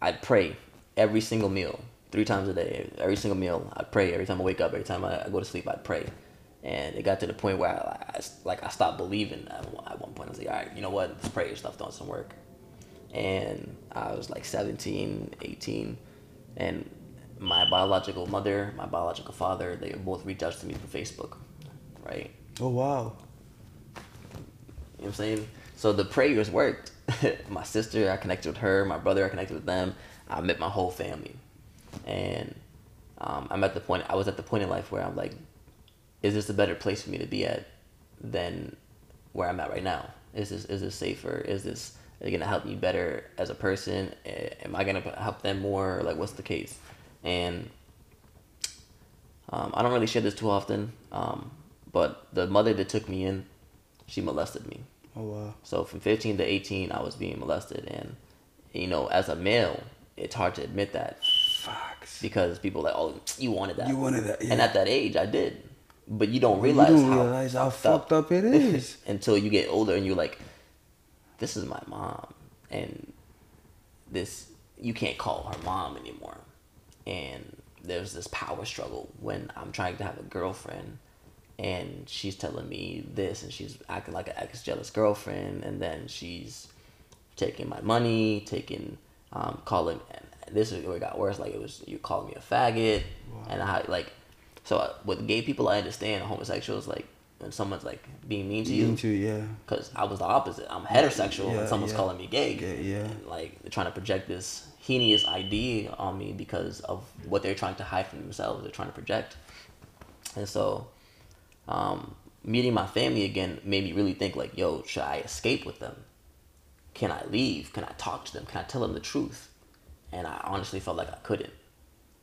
I'd pray every single meal, three times a day. Every single meal, I'd pray. Every time I wake up, every time I, I go to sleep, I'd pray. And it got to the point where I, I like I stopped believing. At one, at one point, I was like, all right, you know what? This prayer stuff doesn't work. And I was like 17, 18, and my biological mother, my biological father, they both reached out to me through Facebook, right? Oh wow. You know what I'm saying? So the prayers worked. *laughs* my sister, I connected with her. My brother, I connected with them. I met my whole family, and um, I'm at the point. I was at the point in life where I'm like, is this a better place for me to be at than where I'm at right now? Is this is this safer? Is this is gonna help me better as a person? Am I gonna help them more? Like, what's the case? And um, I don't really share this too often, um, but the mother that took me in, she molested me. Oh wow. So from 15 to 18, I was being molested, and you know, as a male, it's hard to admit that. Because people are like, oh, you wanted that. You wanted that, And at that age, I did, but you don't You realize don't how realize how fucked up it *laughs* is. until you get older and you're like, this is my mom, and this you can't call her mom anymore, and there's this power struggle when I'm trying to have a girlfriend, and she's telling me this, and she's acting like an ex jealous girlfriend, and then she's taking my money, taking um, calling. And this is where it got worse. Like it was you calling me a faggot, and I like So uh, with gay people, I understand homosexuals like when someone's like being mean to you. Into yeah. Because I was the opposite. I'm heterosexual Yeah, and someone's yeah. calling me gay. Gay, yeah. And, like they're trying to project this heinous idea on me because of what they're trying to hide from themselves. They're trying to project. And so, um, meeting my family again made me really think like, yo, should I escape with them? Can I leave? Can I talk to them? Can I tell them the truth? And I honestly felt like I couldn't.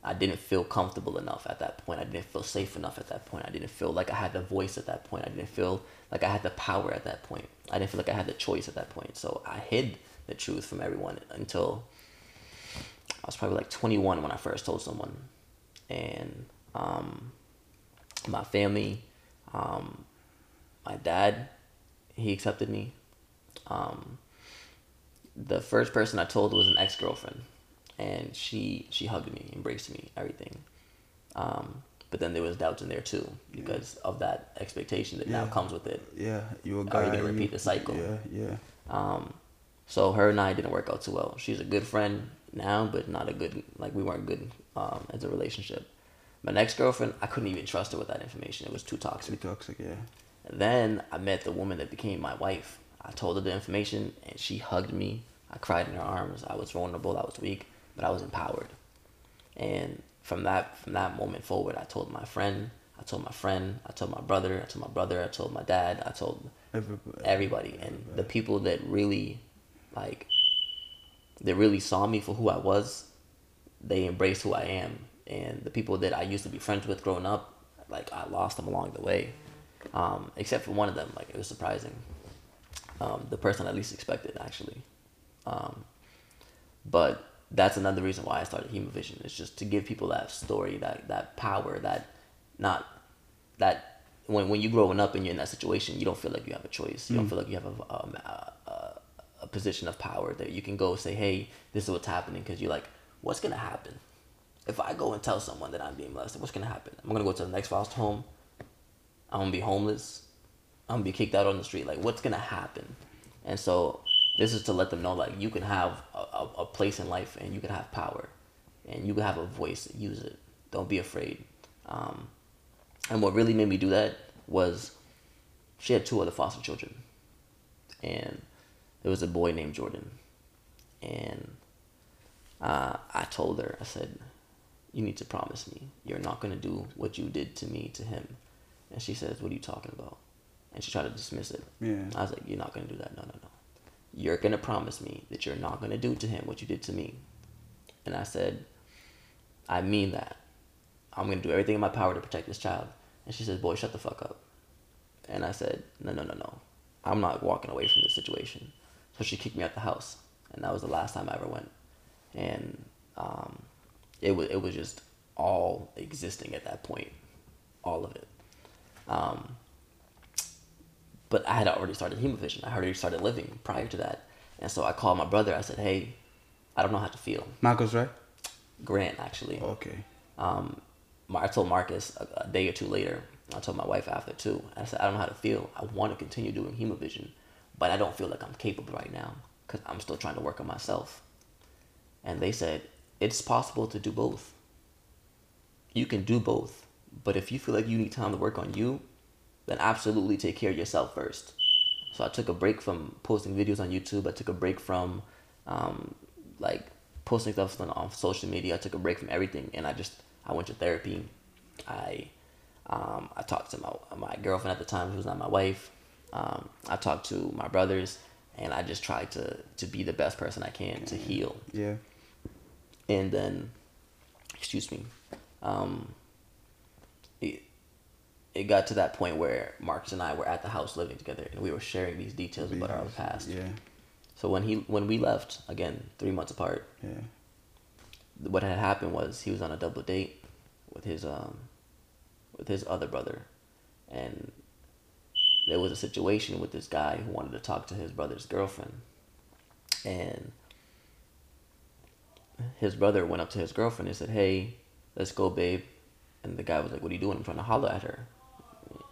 I didn't feel comfortable enough at that point. I didn't feel safe enough at that point. I didn't feel like I had the voice at that point. I didn't feel like I had the power at that point. I didn't feel like I had the choice at that point. So I hid the truth from everyone until I was probably like 21 when I first told someone. And um, my family, um, my dad, he accepted me. Um, the first person I told was an ex girlfriend, and she she hugged me, embraced me, everything. Um, but then there was doubts in there too because of that expectation that now comes with it. Yeah, you a Are gonna repeat the cycle? Yeah, yeah. Um, so her and I didn't work out too well. She's a good friend now, but not a good like we weren't good um, as a relationship. My next girlfriend, I couldn't even trust her with that information. It was too toxic. Too toxic. Yeah. And then I met the woman that became my wife. I told her the information and she hugged me. I cried in her arms. I was vulnerable, I was weak, but I was empowered. And from that from that moment forward, I told my friend, I told my friend, I told my brother, I told my brother, I told my dad, I told Everybody. everybody. And the people that really like that really saw me for who I was, they embraced who I am. And the people that I used to be friends with growing up, like I lost them along the way. Um, except for one of them, like it was surprising. Um, the person I least expected, actually. Um, but that's another reason why I started Hemovision. It's just to give people that story, that that power, that not that when when you growing up and you're in that situation, you don't feel like you have a choice. You don't feel like you have a um, a, a, a position of power that you can go say, "Hey, this is what's happening," because you're like, "What's gonna happen if I go and tell someone that I'm being molested? What's gonna happen? I'm gonna go to the next foster home. I'm gonna be homeless. I'm gonna be kicked out on the street. Like, what's gonna happen?" And so this is to let them know like you can have a, a, place in life and you can have power and you can have a voice use it don't be afraid um, and what really made me do that was she had two other foster children and there was a boy named jordan and uh, i told her i said you need to promise me you're not going to do what you did to me to him and she says what are you talking about and she tried to dismiss it Yeah. I was like, you're not gonna do that. No, no, no. You're gonna promise me that you're not gonna do to him what you did to me. And I said, I mean that. I'm gonna do everything in my power to protect this child. And she says, boy, shut the fuck up. And I said, no, no, no, no. I'm not walking away from this situation. So she kicked me out the house, and that was the last time I ever went. And um, it was it was just all existing at that point, all of it. Um, but I had already started hemovision. I had already started living prior to that. And so I called my brother. I said, hey, I don't know how to feel. Marcos, right? Grant, actually. Okay. Um, I told Marcus a, a day or two later. I told my wife after too. I said, I don't know how to feel. I want to continue doing hemovision, but I don't feel like I'm capable right now because I'm still trying to work on myself. And they said, it's possible to do both. You can do both. But if you feel like you need time to work on you, then absolutely take care of yourself first. So I took a break from posting videos on YouTube. I took a break from um, like posting stuff on, on social media. I took a break from everything, and I just I went to therapy. I um, I talked to my my girlfriend at the time, who was not my wife. Um, I talked to my brothers, and I just tried to to be the best person I can to heal. Yeah. And then, excuse me, um, it, it got to that point where Marcus and I were at the house living together, and we were sharing these details about our past. Yeah. So when he when we left again, three months apart, Yeah. what had happened was he was on a double date with his um with his other brother, and there was a situation with this guy who wanted to talk to his brother's girlfriend, and his brother went up to his girlfriend and said, "Hey, let's go, babe," and the guy was like, "What are you doing?" I'm trying to holler at her,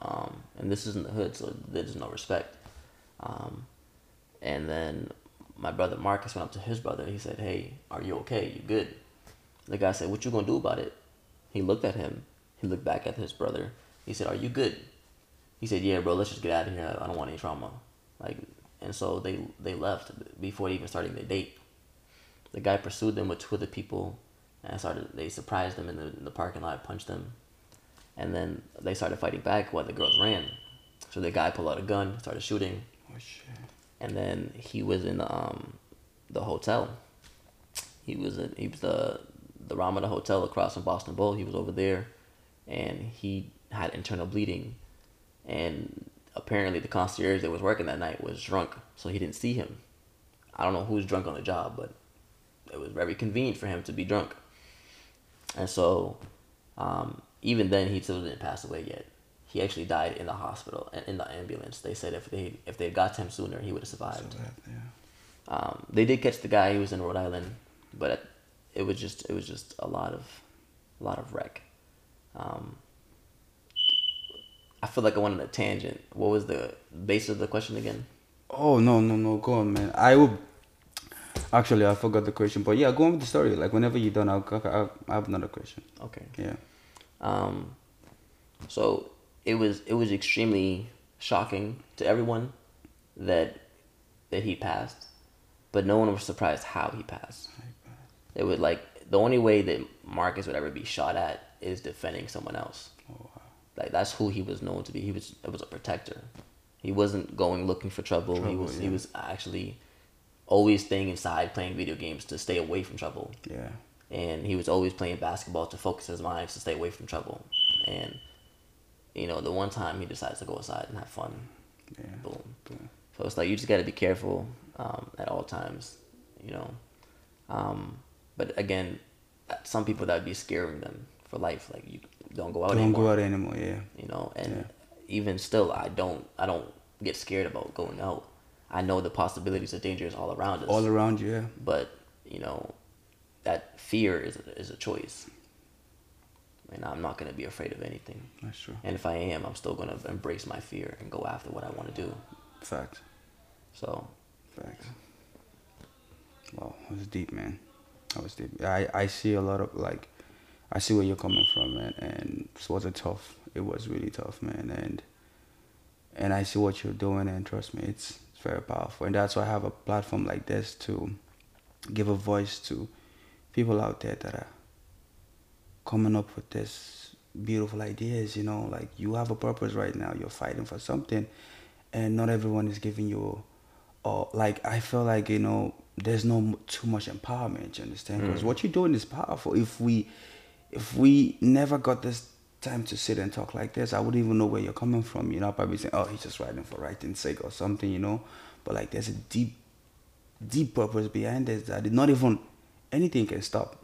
um, and this is in the hood, so there's no respect. Um, and then my brother Marcus went up to his brother. He said, "Hey, are you okay? You good?" The guy said, "What you gonna do about it?" He looked at him. He looked back at his brother. He said, "Are you good?" He said, "Yeah, bro. Let's just get out of here. I don't want any trauma." Like, and so they they left before even starting their date. The guy pursued them with two other people, and started. They surprised them in the, in the parking lot, punched them, and then they started fighting back while the girls ran. So the guy pulled out a gun, started shooting, Oh shit. and then he was in um, the hotel. He was in, he was the the Ramada Hotel across from Boston Bowl. He was over there, and he had internal bleeding, and apparently the concierge that was working that night was drunk, so he didn't see him. I don't know who's drunk on the job, but it was very convenient for him to be drunk. And so, um, even then, he still didn't pass away yet. He actually died in the hospital in the ambulance. They said if they if they got to him sooner, he would have So survived. yeah. Um, they did catch the guy who was in Rhode Island, but it was just it was just a lot of a lot of wreck. Um, I feel like I went on a tangent. What was the base of the question again? Oh no no no go on man. I will. Actually, I forgot the question, but yeah, go on with the story. Like whenever you're done, I'll, I'll I have another question. Okay. Yeah. Um, so it was it was extremely shocking to everyone that that he passed, but no one was surprised how he passed. It would like the only way that Marcus would ever be shot at is defending someone else. Like that's who he was known to be. He was it was a protector. He wasn't going looking for trouble. he Trouble, was he was actually always staying inside playing video games to stay away from trouble Yeah. and he was always playing basketball to focus his mind to stay away from trouble. And you know, the one time he decides to go outside and have fun, Yeah. boom. Boom. So it's like you just got to be careful um, at all times, you know. Um, but again, some people that would be scaring them for life. Like you don't go out Don't anymore. go out anymore. Yeah. You know, and Yeah. even still, I don't. I don't get scared about going out. I know the possibilities of danger is all around us All around you. Yeah. but you know that fear is a, is a choice and i'm not going to be afraid of anything That's true. and if i am i'm still going to embrace my fear and go after what i want to do Fact. so Facts. Wow, that was deep, man. That was deep. I, I see a lot of like, I see where you're coming from, man. And it was a tough. It was really tough, man. And and I see what you're doing, and trust me, it's very powerful. And that's why I have a platform like this to give a voice to people out there that are coming up with this beautiful ideas. You know, like you have a purpose right now. You're fighting for something, and not everyone is giving you or like I feel like you know there's no too much empowerment. You understand? Because mm. what you're doing is powerful. If we if we never got this time to sit and talk like this, I wouldn't even know where you're coming from. You know, I'd probably say, oh, he's just writing for writing's sake or something. You know, but like there's a deep deep purpose behind this that not even anything can stop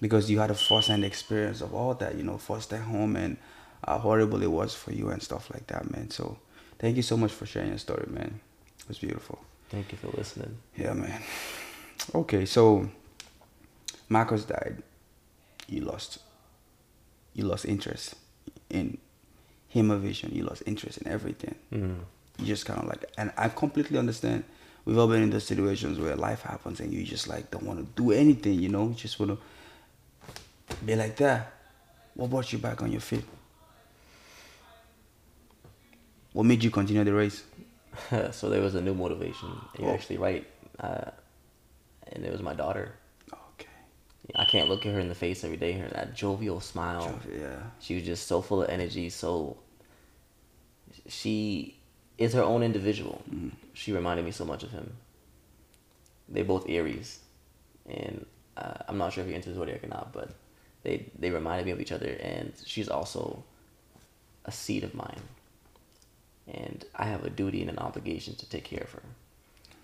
because you had a first-hand experience of all that. You know, first at home and how horrible it was for you and stuff like that, man. So thank you so much for sharing your story, man. It was beautiful. thank you for listening Yeah, man. Okay, so Marcus died. You lost. You lost interest in him or vision. You lost interest in everything. mm. You just kind of like, and I completely understand. We've all been in those situations where life happens and you just like don't want to do anything. You know, you just want to be like that. What brought you back on your feet? What made you continue the race? *laughs* so there was a new motivation you're Oh. actually right uh, and it was my daughter. I can't look at her in the face every day her that jovial smile Yeah. She was just so full of energy. So she is her own individual. She reminded me so much of him. They both Aries, and uh, I'm not sure if you're into zodiac or not, but they they reminded me of each other. And she's also a seed of mine, and I have a duty and an obligation to take care of her.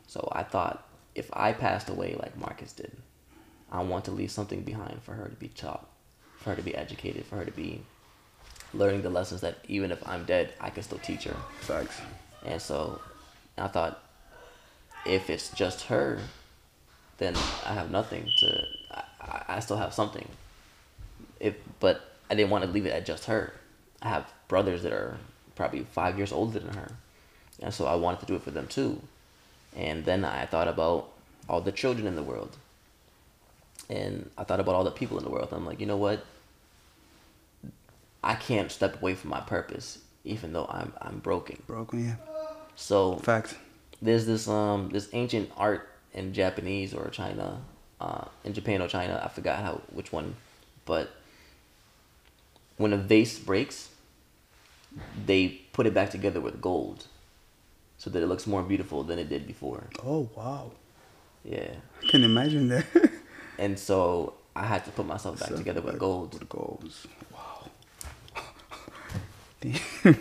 So I thought if I passed away like Marcus did, I want to leave something behind for her to be taught, for her to be educated, for her to be learning the lessons that even if I'm dead, I can still teach her. Facts. And so I thought if it's just her, then I have nothing to. I, I- I still have something. If but I didn't want to leave it at just her. I have brothers that are probably five years older than her, and so I wanted to do it for them too. And then I thought about all the children in the world, and I thought about all the people in the world. I'm like, you know what? I can't step away from my purpose, even though I'm I'm broken. Broken, yeah. So Fact. there's this um this ancient art in Japanese or China, uh, in Japan or China. I forgot how which one, but when a vase breaks, they put it back together with gold, so that it looks more beautiful than it did before. Oh wow. Yeah, I can imagine that. *laughs* and so I had to put myself back So, together with gold. With golds. Wow. *laughs*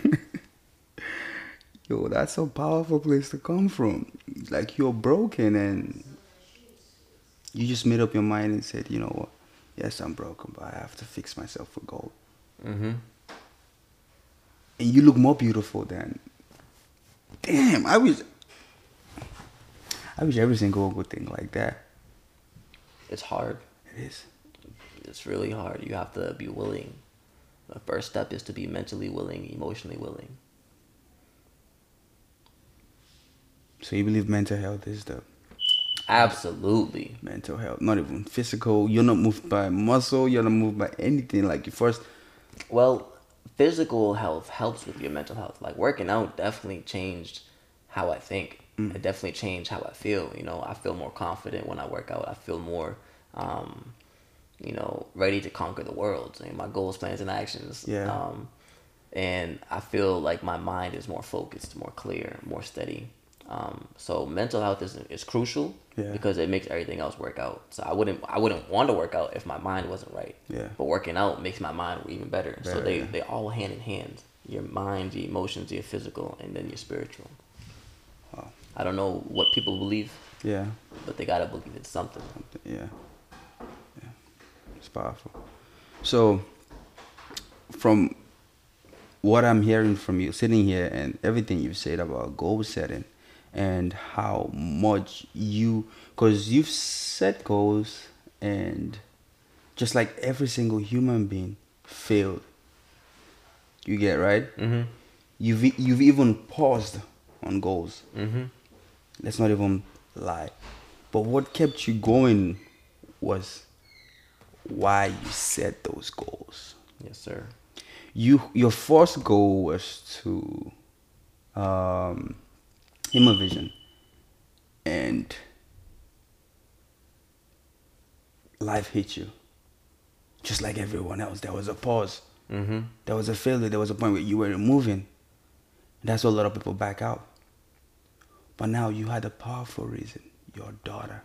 Yo, that's a powerful place to come from. Like you're broken and you just made up your mind and said, you know what? Yes, I'm broken, but I have to fix myself with gold. Mm-hmm. And you look more beautiful than. Damn, I wish. I wish every single would think like that. It's hard. It is. It's really hard. You have to be willing. The first step is to be mentally willing, emotionally willing. So you believe mental health is the Absolutely. mental health, not even physical. You're not moved by muscle. You're not moved by anything. Like you first, Well, physical health helps with your mental health. Like working out definitely changed how I think. It definitely changed how I feel. You know, I feel more confident when I work out. I feel more, um, you know, ready to conquer the world. And my goals, plans, and actions. Yeah. Um, and I feel like my mind is more focused, more clear, more steady. Um, so mental health is is crucial Yeah. because it makes everything else work out. So I wouldn't I wouldn't want to work out if my mind wasn't right. Yeah. But working out makes my mind even better. so they yeah. they all hand in hand. Your mind, your emotions, your physical, and then your spiritual. I don't know what people believe, yeah, but they gotta believe it's something. yeah, yeah, it's powerful. So, from what I'm hearing from you, sitting here, and everything you've said about goal setting, and how much you, because you've set goals, and just like every single human being failed. You get right. Mm-hmm. You've you've even paused on goals. Mm-hmm. Let's not even lie. But what kept you going was why you set those goals. Yes, sir. You your first goal was to um Vision. And life hit you. Just like everyone else. There was a pause. Mm-hmm. There was a failure. There was a point where you weren't moving. That's why a lot of people back out. But now you had a powerful reason. Your daughter.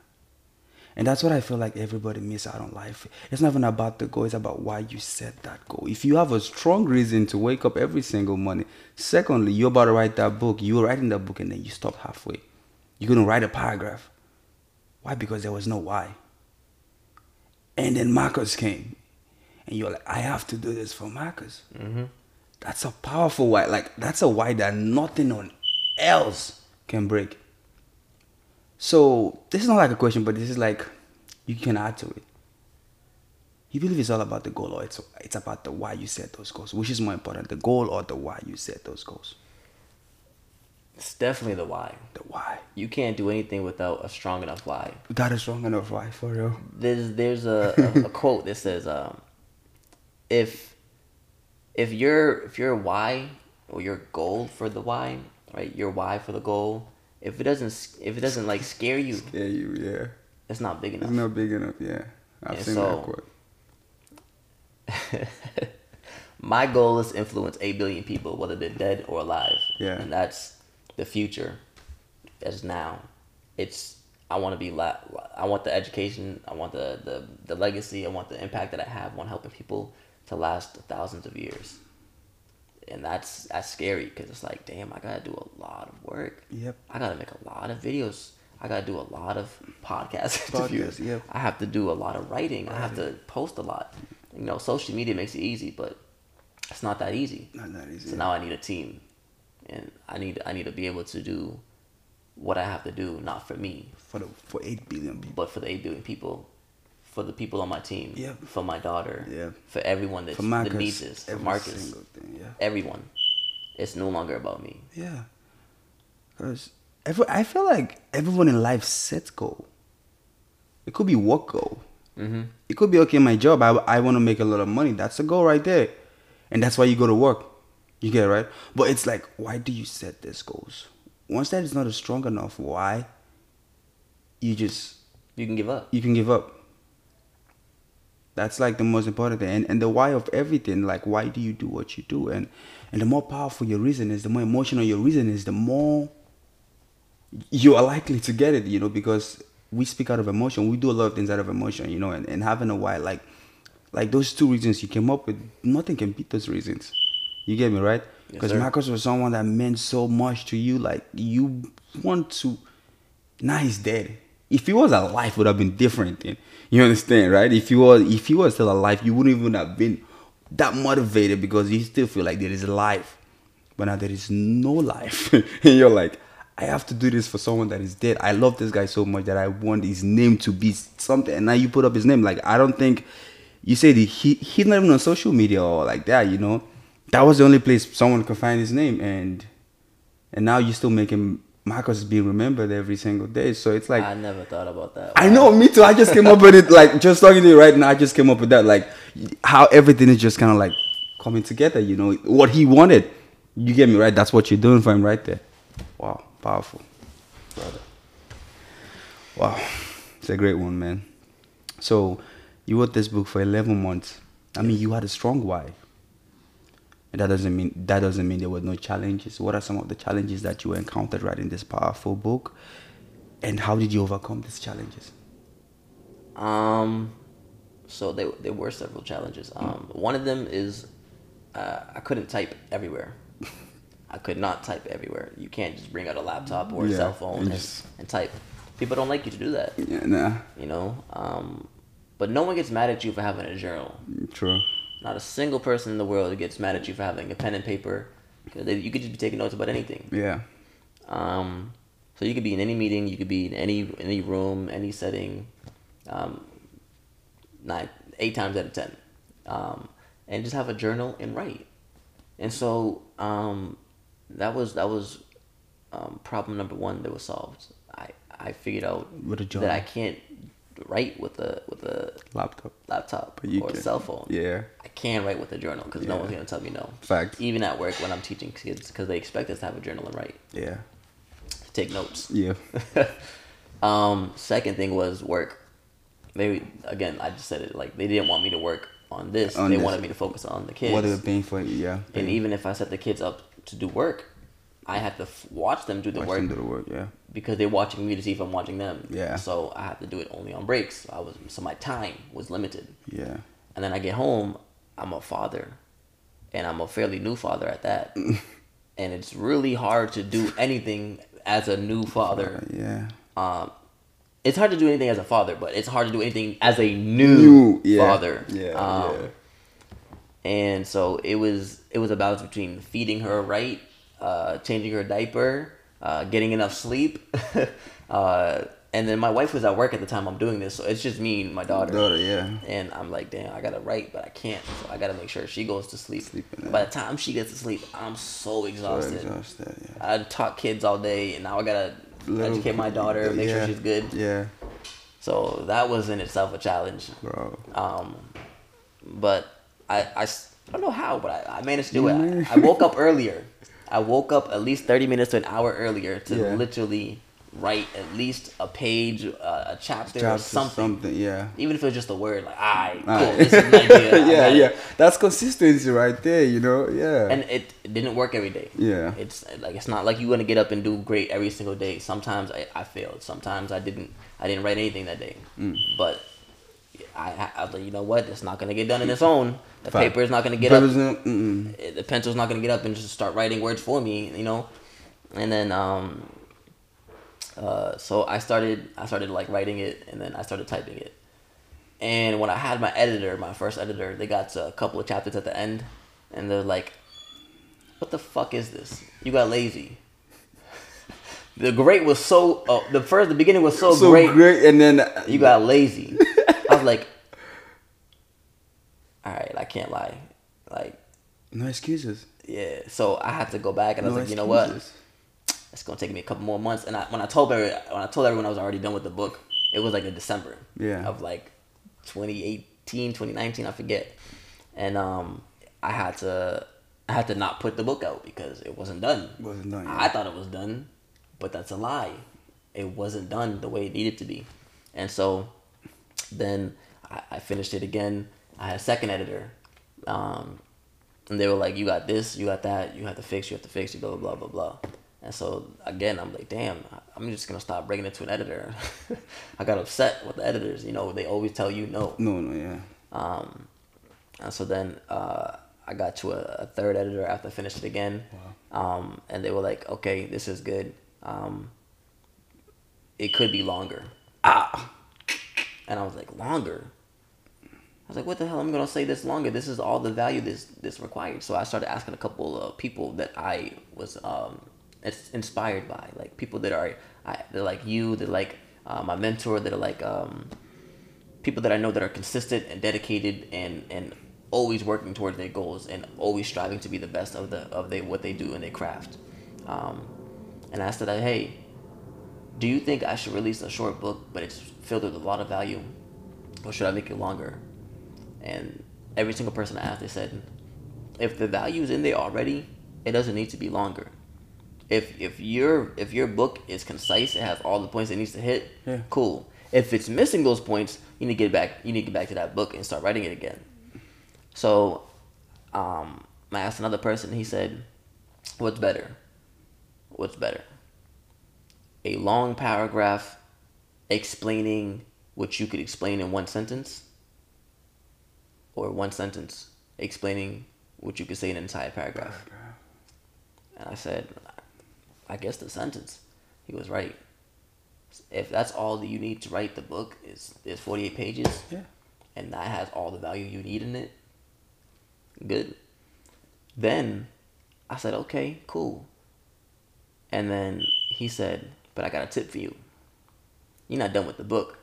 And that's what I feel like everybody miss out on life. It's not even about the goal, it's about why you set that goal. If you have a strong reason to wake up every single morning, secondly, you're about to write that book, you were writing that book and then you stopped halfway. You're gonna write a paragraph. Why? Because there was no why. And then Marcus came. And you're like, I have to do this for Marcus. Mm-hmm. That's a powerful why. Like that's a why that nothing on else can break. So this is not like a question, but this is like you can add to it. You believe it's all about the goal, or it's it's about the why you set those goals. Which is more important, the goal or the why you set those goals? It's definitely the why. The why. You can't do anything without a strong enough why. That is strong enough why for real. There's there's a, a, a *laughs* quote that says, um, if if your if your why or your goal for the why, right? Your why for the goal, if it doesn't if it doesn't like scare you, *laughs* Yeah, you yeah. it's not big enough. It's not big enough. Yeah, I've seen so- that quote. *laughs* My goal is to influence 8 billion people, whether they're dead or alive. Yeah. And that's the future. That's now. It's, I want to be, la- I want the education, I want the, the, the legacy, I want the impact that I have on helping people to last thousands of years. And that's, that's scary because it's like, damn, I got to do a lot of work. Yep. I got to make a lot of videos. I got to do a lot of podcast *laughs* Podcasts, interviews. yep. I have to do a lot of writing. I have to post a lot. You know, social media makes it easy, but it's not that easy. Not that easy. So now I need a team, and I need I need to be able to do what I have to do, not for me, for the for eight billion people. but for the eight billion people, for the people on my team, Yep. for my daughter, Yeah. for everyone that's, For that Marcus, needs this, for every Marcus, thing. Yeah. everyone. It's no longer about me. Yeah. Because every, I feel like everyone in life sets goal. It could be work goal. Mm-hmm. It could be okay. My job. I, I want to make a lot of money. That's a goal right there. and that's why you go to work. You get it right, but it's like, why do you set these goals? Once that is not strong enough, why? You just You can give up. you can give up. That's like the most important thing, and, and the why of everything. Like, why do you do what you do? And and the more powerful your reason is, the more emotional your reason is, the more you are likely to get it. You know, because we speak out of emotion. We do a lot of things out of emotion. You know, and, and having a why, like like those two reasons you came up with, nothing can beat those reasons. You get me right? Because sir. Marcus was someone that meant so much to you. Like you want to now he's dead. If he was alive, would have been different. Then you understand, right? If he was, if he was still alive, you wouldn't even have been that motivated because you still feel like there is life, but now there is no life, *laughs* and you're like, I have to do this for someone that is dead. I love this guy so much that I want his name to be something. And now you put up his name. Like I don't think you said he he- he's not even on social media or like that. You know, that was the only place someone could find his name, and and now you still make him Marcus is being remembered every single day. So it's like I never thought about that. I know, me too. I just came up with it like just talking to you right now. I just came up with that like how everything is just kind of like coming together. You know what he wanted. You get me right. That's what you're doing for him right there. Wow, powerful, brother. Wow, it's a great one, man. So you wrote this book for 11 months. I mean, you had a strong why. And that doesn't mean that doesn't mean there were no challenges. What are some of the challenges that you encountered writing this powerful book? And how did you overcome these challenges? Um, so there there were several challenges. Um, one of them is uh, I couldn't type everywhere. I could not type everywhere. You can't just bring out a laptop or a Yeah, cell phone and and, just- and type. People don't like you to do that, Yeah, nah, you know. Um, but no one gets mad at you for having a journal. true. Not a single person in the world gets mad at you for having a pen and paper. You could just be taking notes about anything. Yeah, Um, so you could be in any meeting, you could be in any any room, any setting, um, nine, eight times out of ten, um, and just have a journal and write. And so um, that was that was um, problem number one that was solved. I I figured out With a that. I can't write with a with a laptop. laptop But you or can- cell phone. Yeah, I can write with a journal because no one's gonna tell me no. Fact. Even at work when I'm teaching kids because they expect us to have a journal and write, yeah, take notes. yeah. *laughs* um, second thing was work. They again, I just said it like they didn't want me to work on this. On they this. wanted me to focus on the kids. What they paying for? Yeah, and paying- even if I set the kids up to do work, I had to f- watch them do the watch work them do the work. Yeah, because they're watching me to see if I'm watching them. Yeah. So I have to do it only on breaks. I was so my time was limited. yeah, And then I get home, I'm a father, and I'm a fairly new father at that. *laughs* and it's really hard to do anything as a new father. yeah. Um, it's hard to do anything as a father, but it's hard to do anything as a new, New, yeah, father. yeah, Um, yeah. And so it was it was a balance between feeding her right, uh, changing her diaper, uh, getting enough sleep, *laughs* uh, and then my wife was at work at the time I'm doing this, so it's just me and my daughter. Daughter, yeah. And I'm like, damn, I gotta write, but I can't. So I gotta make sure she goes to sleep. Sleeping, By the time she gets to sleep, I'm so So exhausted. exhausted. Yeah. I taught kids all day, and now I gotta Little educate my daughter, make yeah, sure she's good. Yeah, So that was in itself a challenge. bro. Um, but I, I, I don't know how, but I, I managed to do it. I, I woke up earlier. *laughs* I woke up at least 30 minutes to an hour earlier to Yeah. literally write at least a page, uh, a chapter, or or something. something. Yeah. Even if it was just a word, like, "I cool, Alright. this is an *laughs* idea." I yeah, it." yeah. That's consistency right there. You know. Yeah. And it, it didn't work every day. Yeah. It's like it's not like you're gonna get up and do great every single day. Sometimes I, I failed. Sometimes I didn't I didn't write anything that day. Mm. But I I was like, you know what? It's not gonna get done in its own. The Fact. paper is not gonna get up. mm-mm. The pencil's not gonna get up and just start writing words for me. You know. And then um. Uh, so I started I started like writing it and then I started typing it. And when I had my editor, my first editor, they got a couple of chapters at the end, and they're like, "What the fuck is this? You got lazy." The great was so. Oh, the first, the beginning was so, so great. great, and then You got *laughs* lazy. I was like, "All right, I can't lie." Like, no excuses. yeah. So I had to go back, and I was like, "You know what? It's gonna take me a couple more months." And I, when I told every, when I told everyone I was already done with the book, it was like in December. Yeah. Of like 2018, 2019, I forget. And um, I had to I had to not put the book out because it wasn't done. Wasn't done, yeah. I thought it was done, but that's a lie. It wasn't done the way it needed to be, and so then I, I finished it again. I had a second editor, um, and they were like, "You got this, you got that, you have to fix, you have to fix, you blah blah blah blah blah." And so again, I'm like, "Damn, I'm just gonna stop bringing it to an editor." *laughs* I got upset with the editors. You know, they always tell you no. No, no, yeah. Um, and so then uh, I got to a, a, third editor after I finished it again. Wow. Um, and they were like, okay, this is good. Um, it could be longer. Ah. And I was like, longer? I was like, what the hell? I'm gonna say this longer. This is all the value this this required. So I started asking a couple of people that I was um, inspired by, like people that are I, they're like you, they're like uh, my mentor, that are like um, people that I know that are consistent and dedicated and and always working towards their goals and always striving to be the best of the of they what they do in their craft. Um, and I said, hey, do you think I should release a short book, but it's filled with a lot of value, or should I make it longer? And every single person I asked, they said, if the value is in there already, it doesn't need to be longer. If if your if your book is concise, it has all the points it needs to hit. Yeah. Cool. If it's missing those points, you need to get back. You need to get back to that book and start writing it again. So, um, I asked another person. He said, "What's better? What's better? A long paragraph explaining what you could explain in one sentence, or one sentence explaining what you could say in an entire paragraph?" And I said, "I guess the sentence." He was right. If that's all that you need to write the book is is forty eight pages, yeah. and that has all the value you need in it, Good. Then I said, okay, cool. And then he said, but I got a tip for you. You're not done with the book.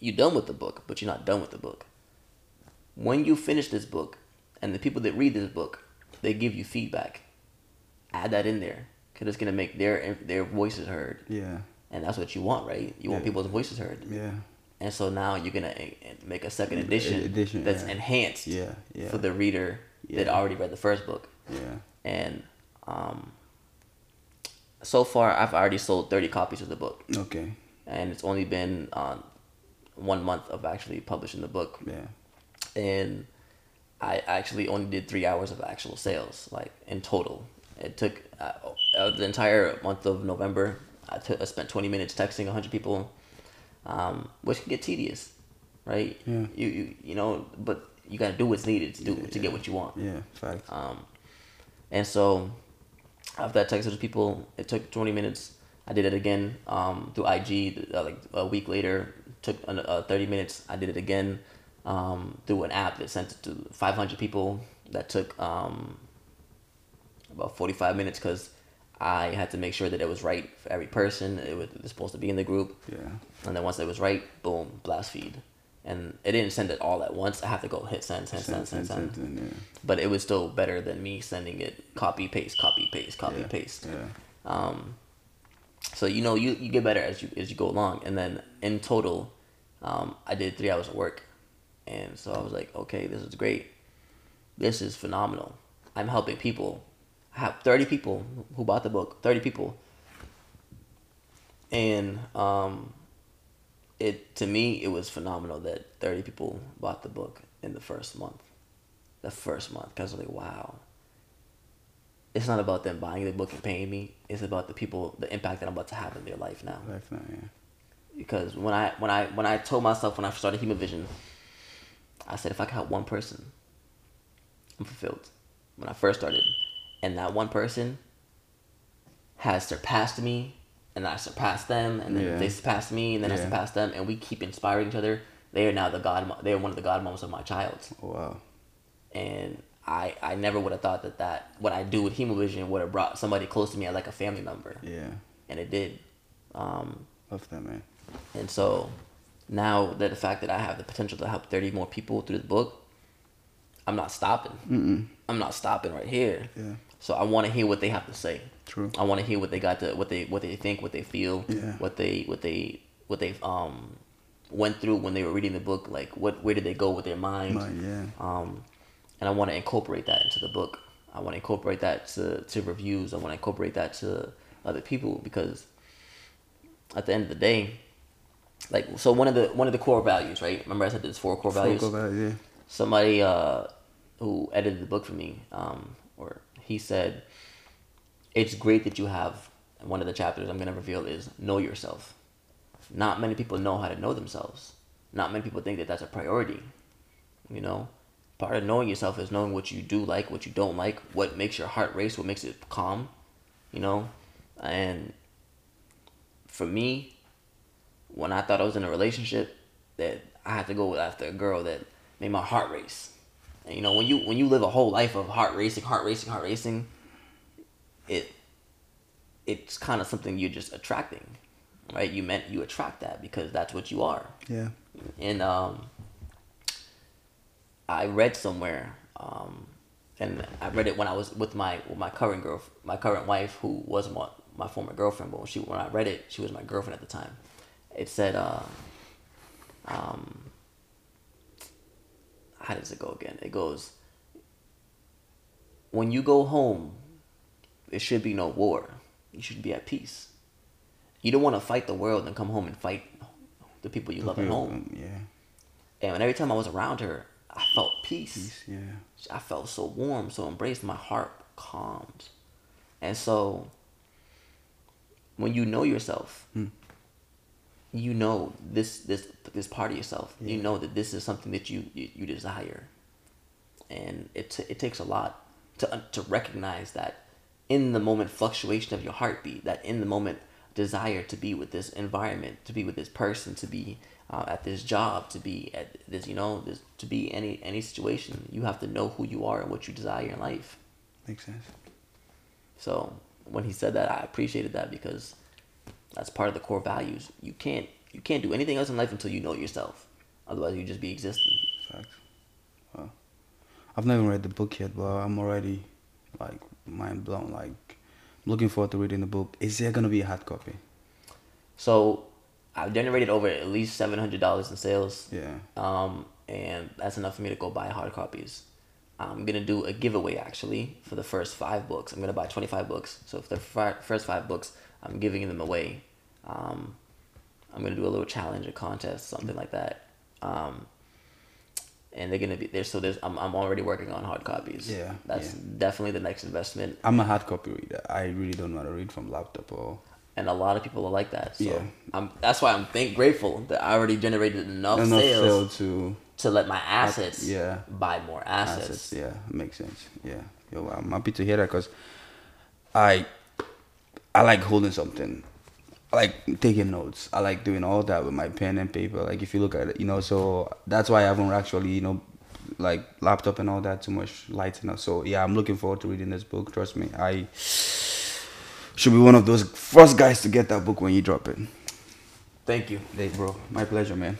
You're done with the book, but you're not done with the book. When you finish this book, and the people that read this book, they give you feedback. Add that in there, cause it's gonna make their their voices heard. Yeah. And that's what you want, right? You yeah. want people's voices heard. Yeah and so now you're gonna eh, eh, make a second edition, edition that's yeah. enhanced yeah, yeah. for the reader yeah. that already read the first book. Yeah. And um, so far, I've already sold thirty copies of the book. Okay. And it's only been uh, one month of actually publishing the book. Yeah. And I actually only did three hours of actual sales, like in total. It took uh, uh, the entire month of November. I, t- I spent twenty minutes texting hundred people um, which can get tedious, right? Yeah. You you you know, but you got to do what's needed to do yeah, to get what you want. Yeah, fact. Um, and so after I texted people, it took twenty minutes. I did it again um, through IG. Uh, like a week later, took uh, thirty minutes. I did it again um, through an app that sent it to five hundred people. That took um, about forty five minutes because I had to make sure that it was right for every person. It was, it was supposed to be in the group. Yeah. And then once it was right, boom, blast feed. And it didn't send it all at once. I have to go hit send, send, send, send, send. send. Yeah. But it was still better than me sending it copy paste, copy paste, copy yeah. paste. Yeah. Um, so you know you, you get better as you as you go along. And then in total, um, I did three hours of work, and so I was like, okay, this is great. This is phenomenal. I'm helping people I have 30 people who bought the book, 30 people. And um, it to me it was phenomenal that 30 people bought the book in the first month. The first month cuz I was like, wow. It's not about them buying the book and paying me. It's about the people, the impact that I'm about to have in their life now. Life now, yeah. Because when I when I when I told myself when I started human Himavision, I said if I could help one person, I'm fulfilled. When I first started, and that one person has surpassed me and I surpassed them and then yeah. they surpassed me and then yeah. I surpassed them and we keep inspiring each other. They are now the god. They are one of the god moments of my child. Wow. And I I never would have thought that that what I do with Himavision would have brought somebody close to me like a family member. Yeah. And it did. Um, Love that man. And so now that the fact that I have the potential to help thirty more people through the book, I'm not stopping. Mm-mm. I'm not stopping right here. Yeah. So I want to hear what they have to say. True. I want to hear what they got to what they what they think, what they feel, yeah. what they what they what they um went through when they were reading the book. Like what where did they go with their mind? mind yeah. Um, and I want to incorporate that into the book. I want to incorporate that to, to reviews. I want to incorporate that to other people because at the end of the day, like so one of the one of the core values, right? Remember I said there's four core values. Four core values, yeah. Somebody uh, who edited the book for me, um, or he said, it's great that you have one of the chapters I'm gonna reveal is know yourself. Not many people know how to know themselves. Not many people think that that's a priority. You know, part of knowing yourself is knowing what you do like, what you don't like, what makes your heart race, what makes it calm. You know, and for me, when I thought I was in a relationship, that I had to go after a girl that made my heart race. And you know, when you when you live a whole life of heart racing, heart racing, heart racing, it it's kind of something you're just attracting, right? You meant you attract that because that's what you are. Yeah. And um, I read somewhere, um, and I read it when I was with my with my current girl, my current wife, who was my my former girlfriend. But when she when I read it, she was my girlfriend at the time. It said, uh, um, how does it go again? It goes, when you go home, there should be no war. You should be at peace. You don't want to fight the world and come home and fight the people you love at home. Yeah. And every time I was around her, I felt peace. Peace, yeah. I felt so warm, so embraced. My heart calmed. And so, when you know yourself, Hmm. you know this this this part of yourself. You know that this is something that you you, you desire, and it t- it takes a lot to to recognize that in the moment fluctuation of your heartbeat, that in the moment desire to be with this environment, to be with this person, to be uh, at this job, to be at this you know this to be any any situation. You have to know who you are and what you desire in life. Makes sense. So when he said that, I appreciated that because that's part of the core values. You can't you can't do anything else in life until you know yourself. Otherwise, you just be existing. Facts. Wow. I've never read the book yet, but I'm already like mind blown. Like, looking forward to reading the book. Is there gonna be a hard copy? So I've generated over at least seven hundred dollars in sales. Yeah. Um, and that's enough for me to go buy hard copies. I'm gonna do a giveaway actually for the first five books. I'm gonna buy 25 books. So for the fi- first five books, I'm giving them away. Um, I'm gonna do a little challenge, a contest, something like that. Um, and they're gonna be there. So there's, I'm, I'm already working on hard copies. Yeah, that's yeah. definitely the next investment. I'm a hard copy reader. I really don't want to read from laptop or And a lot of people are like that. So Yeah. I'm, that's why I'm thank grateful that I already generated enough, enough sales sale to to let my assets yeah. buy more assets. assets. Yeah, makes sense. Yeah, Yo, I'm happy to hear that because I I like holding something. I like taking notes. I like doing all that with my pen and paper. Like if you look at it, you know, so that's why I haven't actually, you know, like laptop and all that too much lights enough. So yeah, I'm looking forward to reading this book. Trust me, I should be one of those first guys to get that book when you drop it. Thank you. Hey, bro, my pleasure, man.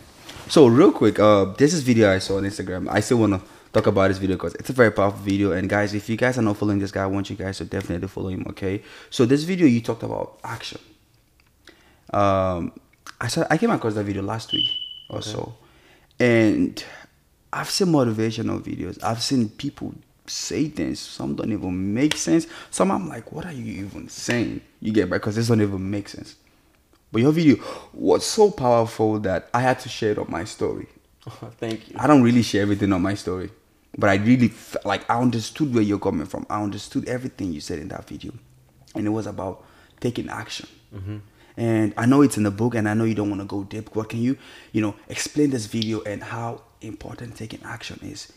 So real quick, uh, this is video I saw on Instagram. I still wanna talk about this video because it's a very powerful video. And guys, if you guys are not following this guy, I want you guys to definitely follow him. Okay. So this video you talked about action. Um, I saw I came across that video last week or so, and I've seen motivational videos. I've seen people say things. Some don't even make sense. Some I'm like, what are you even saying? You get back because this don't even make sense. But your video was so powerful that I had to share it on my story. *laughs* Thank you. I don't really share everything on my story, but I really like I understood where you're coming from. I understood everything you said in that video, and it was about taking action. And I know it's in the book, and I know you don't want to go deep. But can you, you know, explain this video and how important taking action is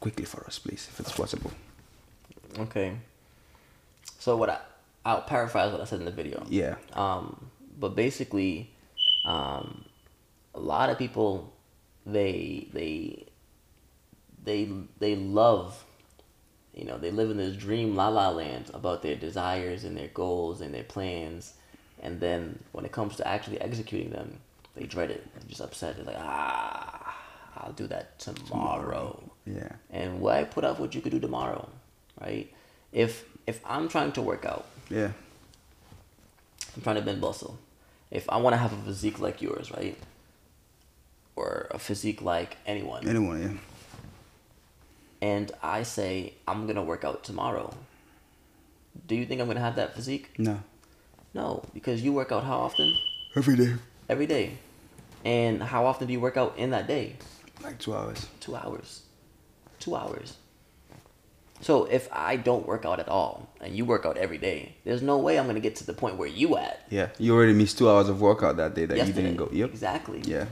quickly for us, please, if it's possible? Okay. So what I I'll paraphrase what I said in the video. Yeah. Um, but basically, um, a lot of people they they they they love you know they live in this dream la la land about their desires and their goals and their plans and then when it comes to actually executing them they dread it they're just upset they're like ah i'll do that tomorrow Yeah. and why put off what you could do tomorrow right if if i'm trying to work out Yeah. i'm trying to bend muscle if i want to have a physique like yours right or a physique like anyone Anyone, yeah. and I say I'm gonna work out tomorrow, do you think I'm gonna have that physique? No. No, because you work out how often? Every day. Every day. And how often do you work out in that day? Like two hours. Two hours. Two hours. So if I don't work out at all and you work out every day, there's no way I'm gonna get to the point where you at. Yeah. You already missed two hours of workout that day that yesterday. you didn't go. Yep. Exactly. Yeah.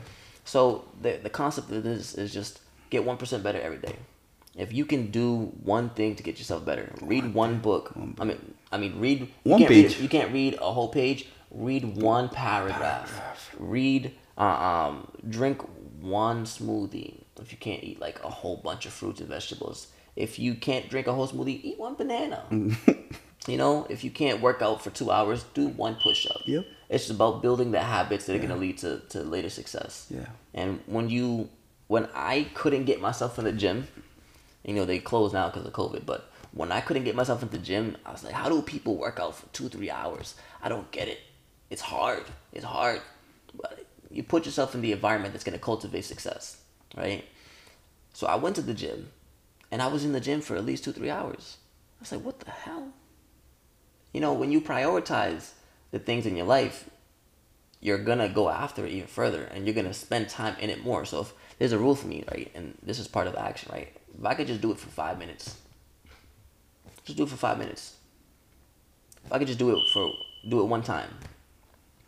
So the the concept of this is just get one percent better every day. If you can do one thing to get yourself better, read one book. I mean, I mean, read you One can't read page. a- you can't read a whole page. Read one paragraph. Read, uh, um, drink one smoothie. If you can't eat like a whole bunch of fruits and vegetables, if you can't drink a whole smoothie, eat one banana. *laughs* you know, if you can't work out for two hours, do one push up. Yep. It's about building the habits that are gonna lead to, to later success. Yeah. And when you, when I couldn't get myself in the gym, you know they closed now because of COVID, but when I couldn't get myself into the gym, I was like, how do people work out for two, three hours? I don't get it. It's hard. It's hard. But you put yourself in the environment that's gonna cultivate success, right? So I went to the gym, and I was in the gym for at least two, three hours. I was like, what the hell? You know, when you prioritize the things in your life, you're gonna go after it even further and you're gonna spend time in it more. So if there's a rule for me, right, and this is part of action, right? If I could just do it for five minutes, just do it for five minutes. If I could just do it for do it one time,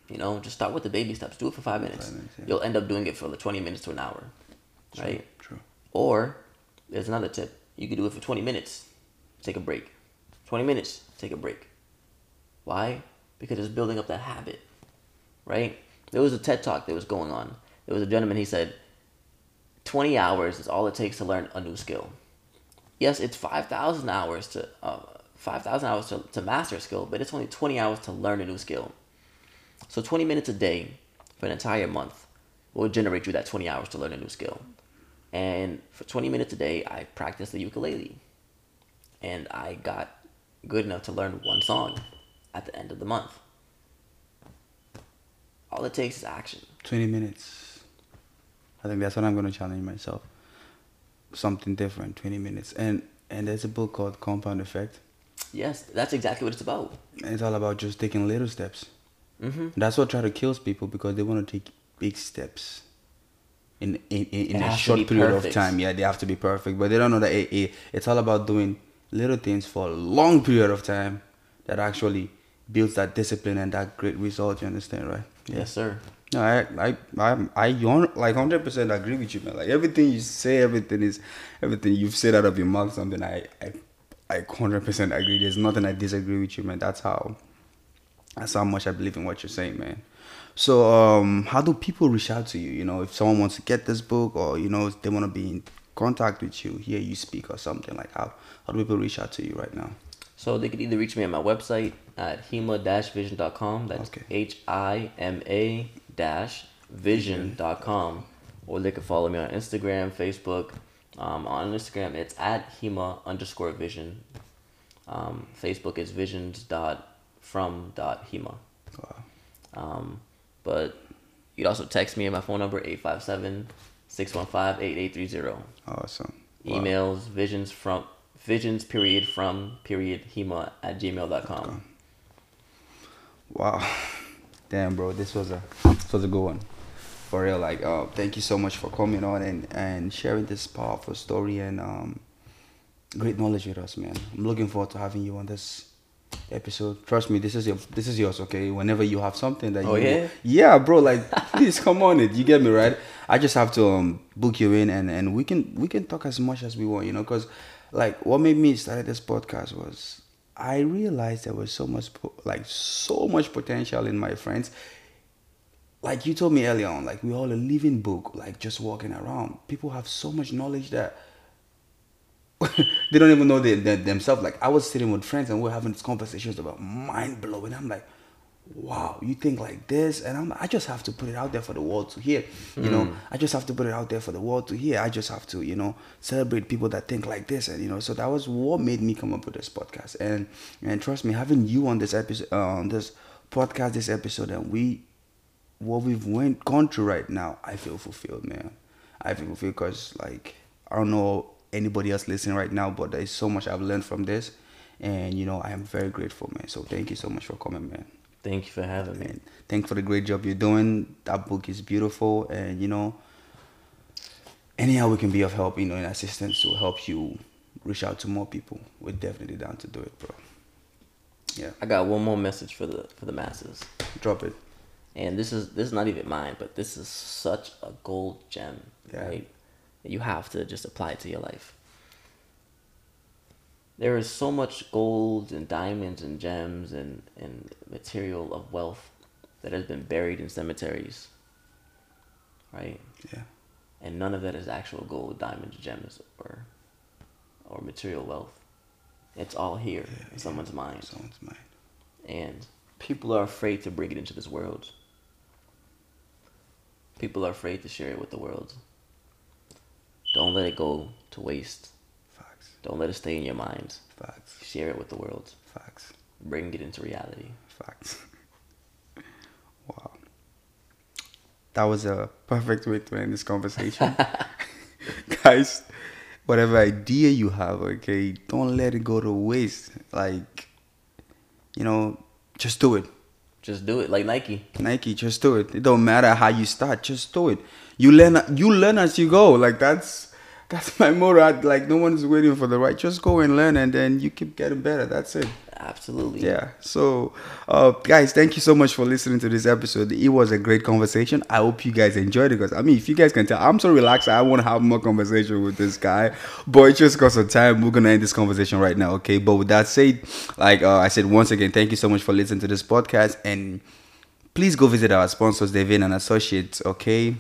you know, just start with the baby steps. Do it for five minutes. Five minutes, yeah. You'll end up doing it for like twenty minutes to an hour, right? True. Or there's another tip. You could do it for 20 minutes, take a break. 20 minutes, take a break. Why? Because it's building up that habit, right? There was a TED talk that was going on. There was a gentleman, he said, 20 hours is all it takes to learn a new skill. Yes, it's 5,000 hours to uh, 5,000 hours to, to master a skill, but it's only 20 hours to learn a new skill. So 20 minutes a day for an entire month will generate you that 20 hours to learn a new skill. And for 20 minutes a day, I practiced the ukulele. And I got good enough to learn one song at the end of the month. All it takes is action. 20 minutes. I think that's what I'm going to challenge myself. Something different, 20 minutes. And and there's a book called Compound Effect. Yes, that's exactly what it's about. It's all about just taking little steps. hmm That's what try to kills people because they want to take big steps in in, in, in a short period perfect. of time. Yeah, they have to be perfect, but they don't know that it, it, it's all about doing little things for a long period of time that actually builds that discipline and that great result. You understand, right? Yes, sir. No, I I I I like hundred percent agree with you, man. Like everything you say, everything is everything you've said out of your mouth. Something I I I hundred percent agree. There's nothing I disagree with you, man. That's how that's how much I believe in what you're saying, man. So, um, how do people reach out to you? You know, if someone wants to get this book, or you know, they want to be in contact with you, hear you speak, or something like how how do people reach out to you right now? So they could either reach me at my website at hima-vision.com. That's. H I M A dash vision.com. Or they can follow me on Instagram, Facebook. Um, on Instagram, it's at hima underscore vision. Um, Facebook is visions dot from dot hima. Wow. Um, but you'd also text me at my phone number 857 615 8830. Awesome. Wow. Emails visions from visions period from period hima at gmail.com. Wow. Damn, bro, this was a was a good one. For real, like, uh, thank you so much for coming on and and sharing this powerful story and um, great knowledge with us, man. I'm looking forward to having you on this episode. Trust me, this is your this is yours, okay? Whenever you have something that Oh, you yeah? yeah, bro, like *laughs* please come on it. You get me right? I just have to um book you in and and we can we can talk as much as we want, you know, cuz like what made me start this podcast was I realized there was so much like so much potential in my friends. Like you told me earlier on, like we're all a living book, like just walking around. People have so much knowledge that *laughs* they don't even know they, they, themselves. Like I was sitting with friends and we are having these conversations about mind blowing. I'm like, wow, you think like this, and I'm I just have to put it out there for the world to hear. You know, I just have to put it out there for the world to hear. I just have to, you know, celebrate people that think like this, and you know, so that was what made me come up with this podcast. And and trust me, having you on this episode, uh, on this podcast, this episode, and we what we've went gone through right now, I feel fulfilled, man. I feel fulfilled because like I don't know anybody else listening right now, but there's so much I've learned from this, and you know I am very grateful, man. So thank you so much for coming, man. Thank you for having me. Thank you for the great job you're doing. That book is beautiful, and you know, anyhow we can be of help, you know, in assistance to help you reach out to more people. We're definitely down to do it, bro. Yeah, I got one more message for the for the masses. drop it. And this is this is not even mine, but this is such a gold gem, Yeah. right? You have to just apply it to your life. There is so much gold and diamonds and gems and, and material of wealth that has been buried in cemeteries, right? Yeah, And none of that is actual gold, diamonds, gems, or or material wealth. It's all here in someone's mind, someone's mind. and people are afraid to bring it into this world. People are afraid to share it with the world. Don't let it go to waste. Facts, Don't let it stay in your mind. facts, Share it with the world. facts, Bring it into reality. facts. *laughs* wow, that was a perfect way to end this conversation, *laughs* guys. Whatever idea you have, okay, don't let it go to waste. Like, you know, just do it. Just do it like Nike. Nike, just do it. It don't matter how you start, just do it. You learn you learn as you go. Like that's that's my motto. Like no one's waiting for the right. Just go and learn and then you keep getting better. That's it. Absolutely. Yeah. So uh guys, thank you so much for listening to this episode. It was a great conversation. I hope you guys enjoyed it because I mean if you guys can tell, I'm so relaxed. I want to have more conversation with this guy. But it's just because of time, we're gonna end this conversation right now, okay? But with that said, like uh, I said once again, thank you so much for listening to this podcast and please go visit our sponsors, Devin and Associates, okay?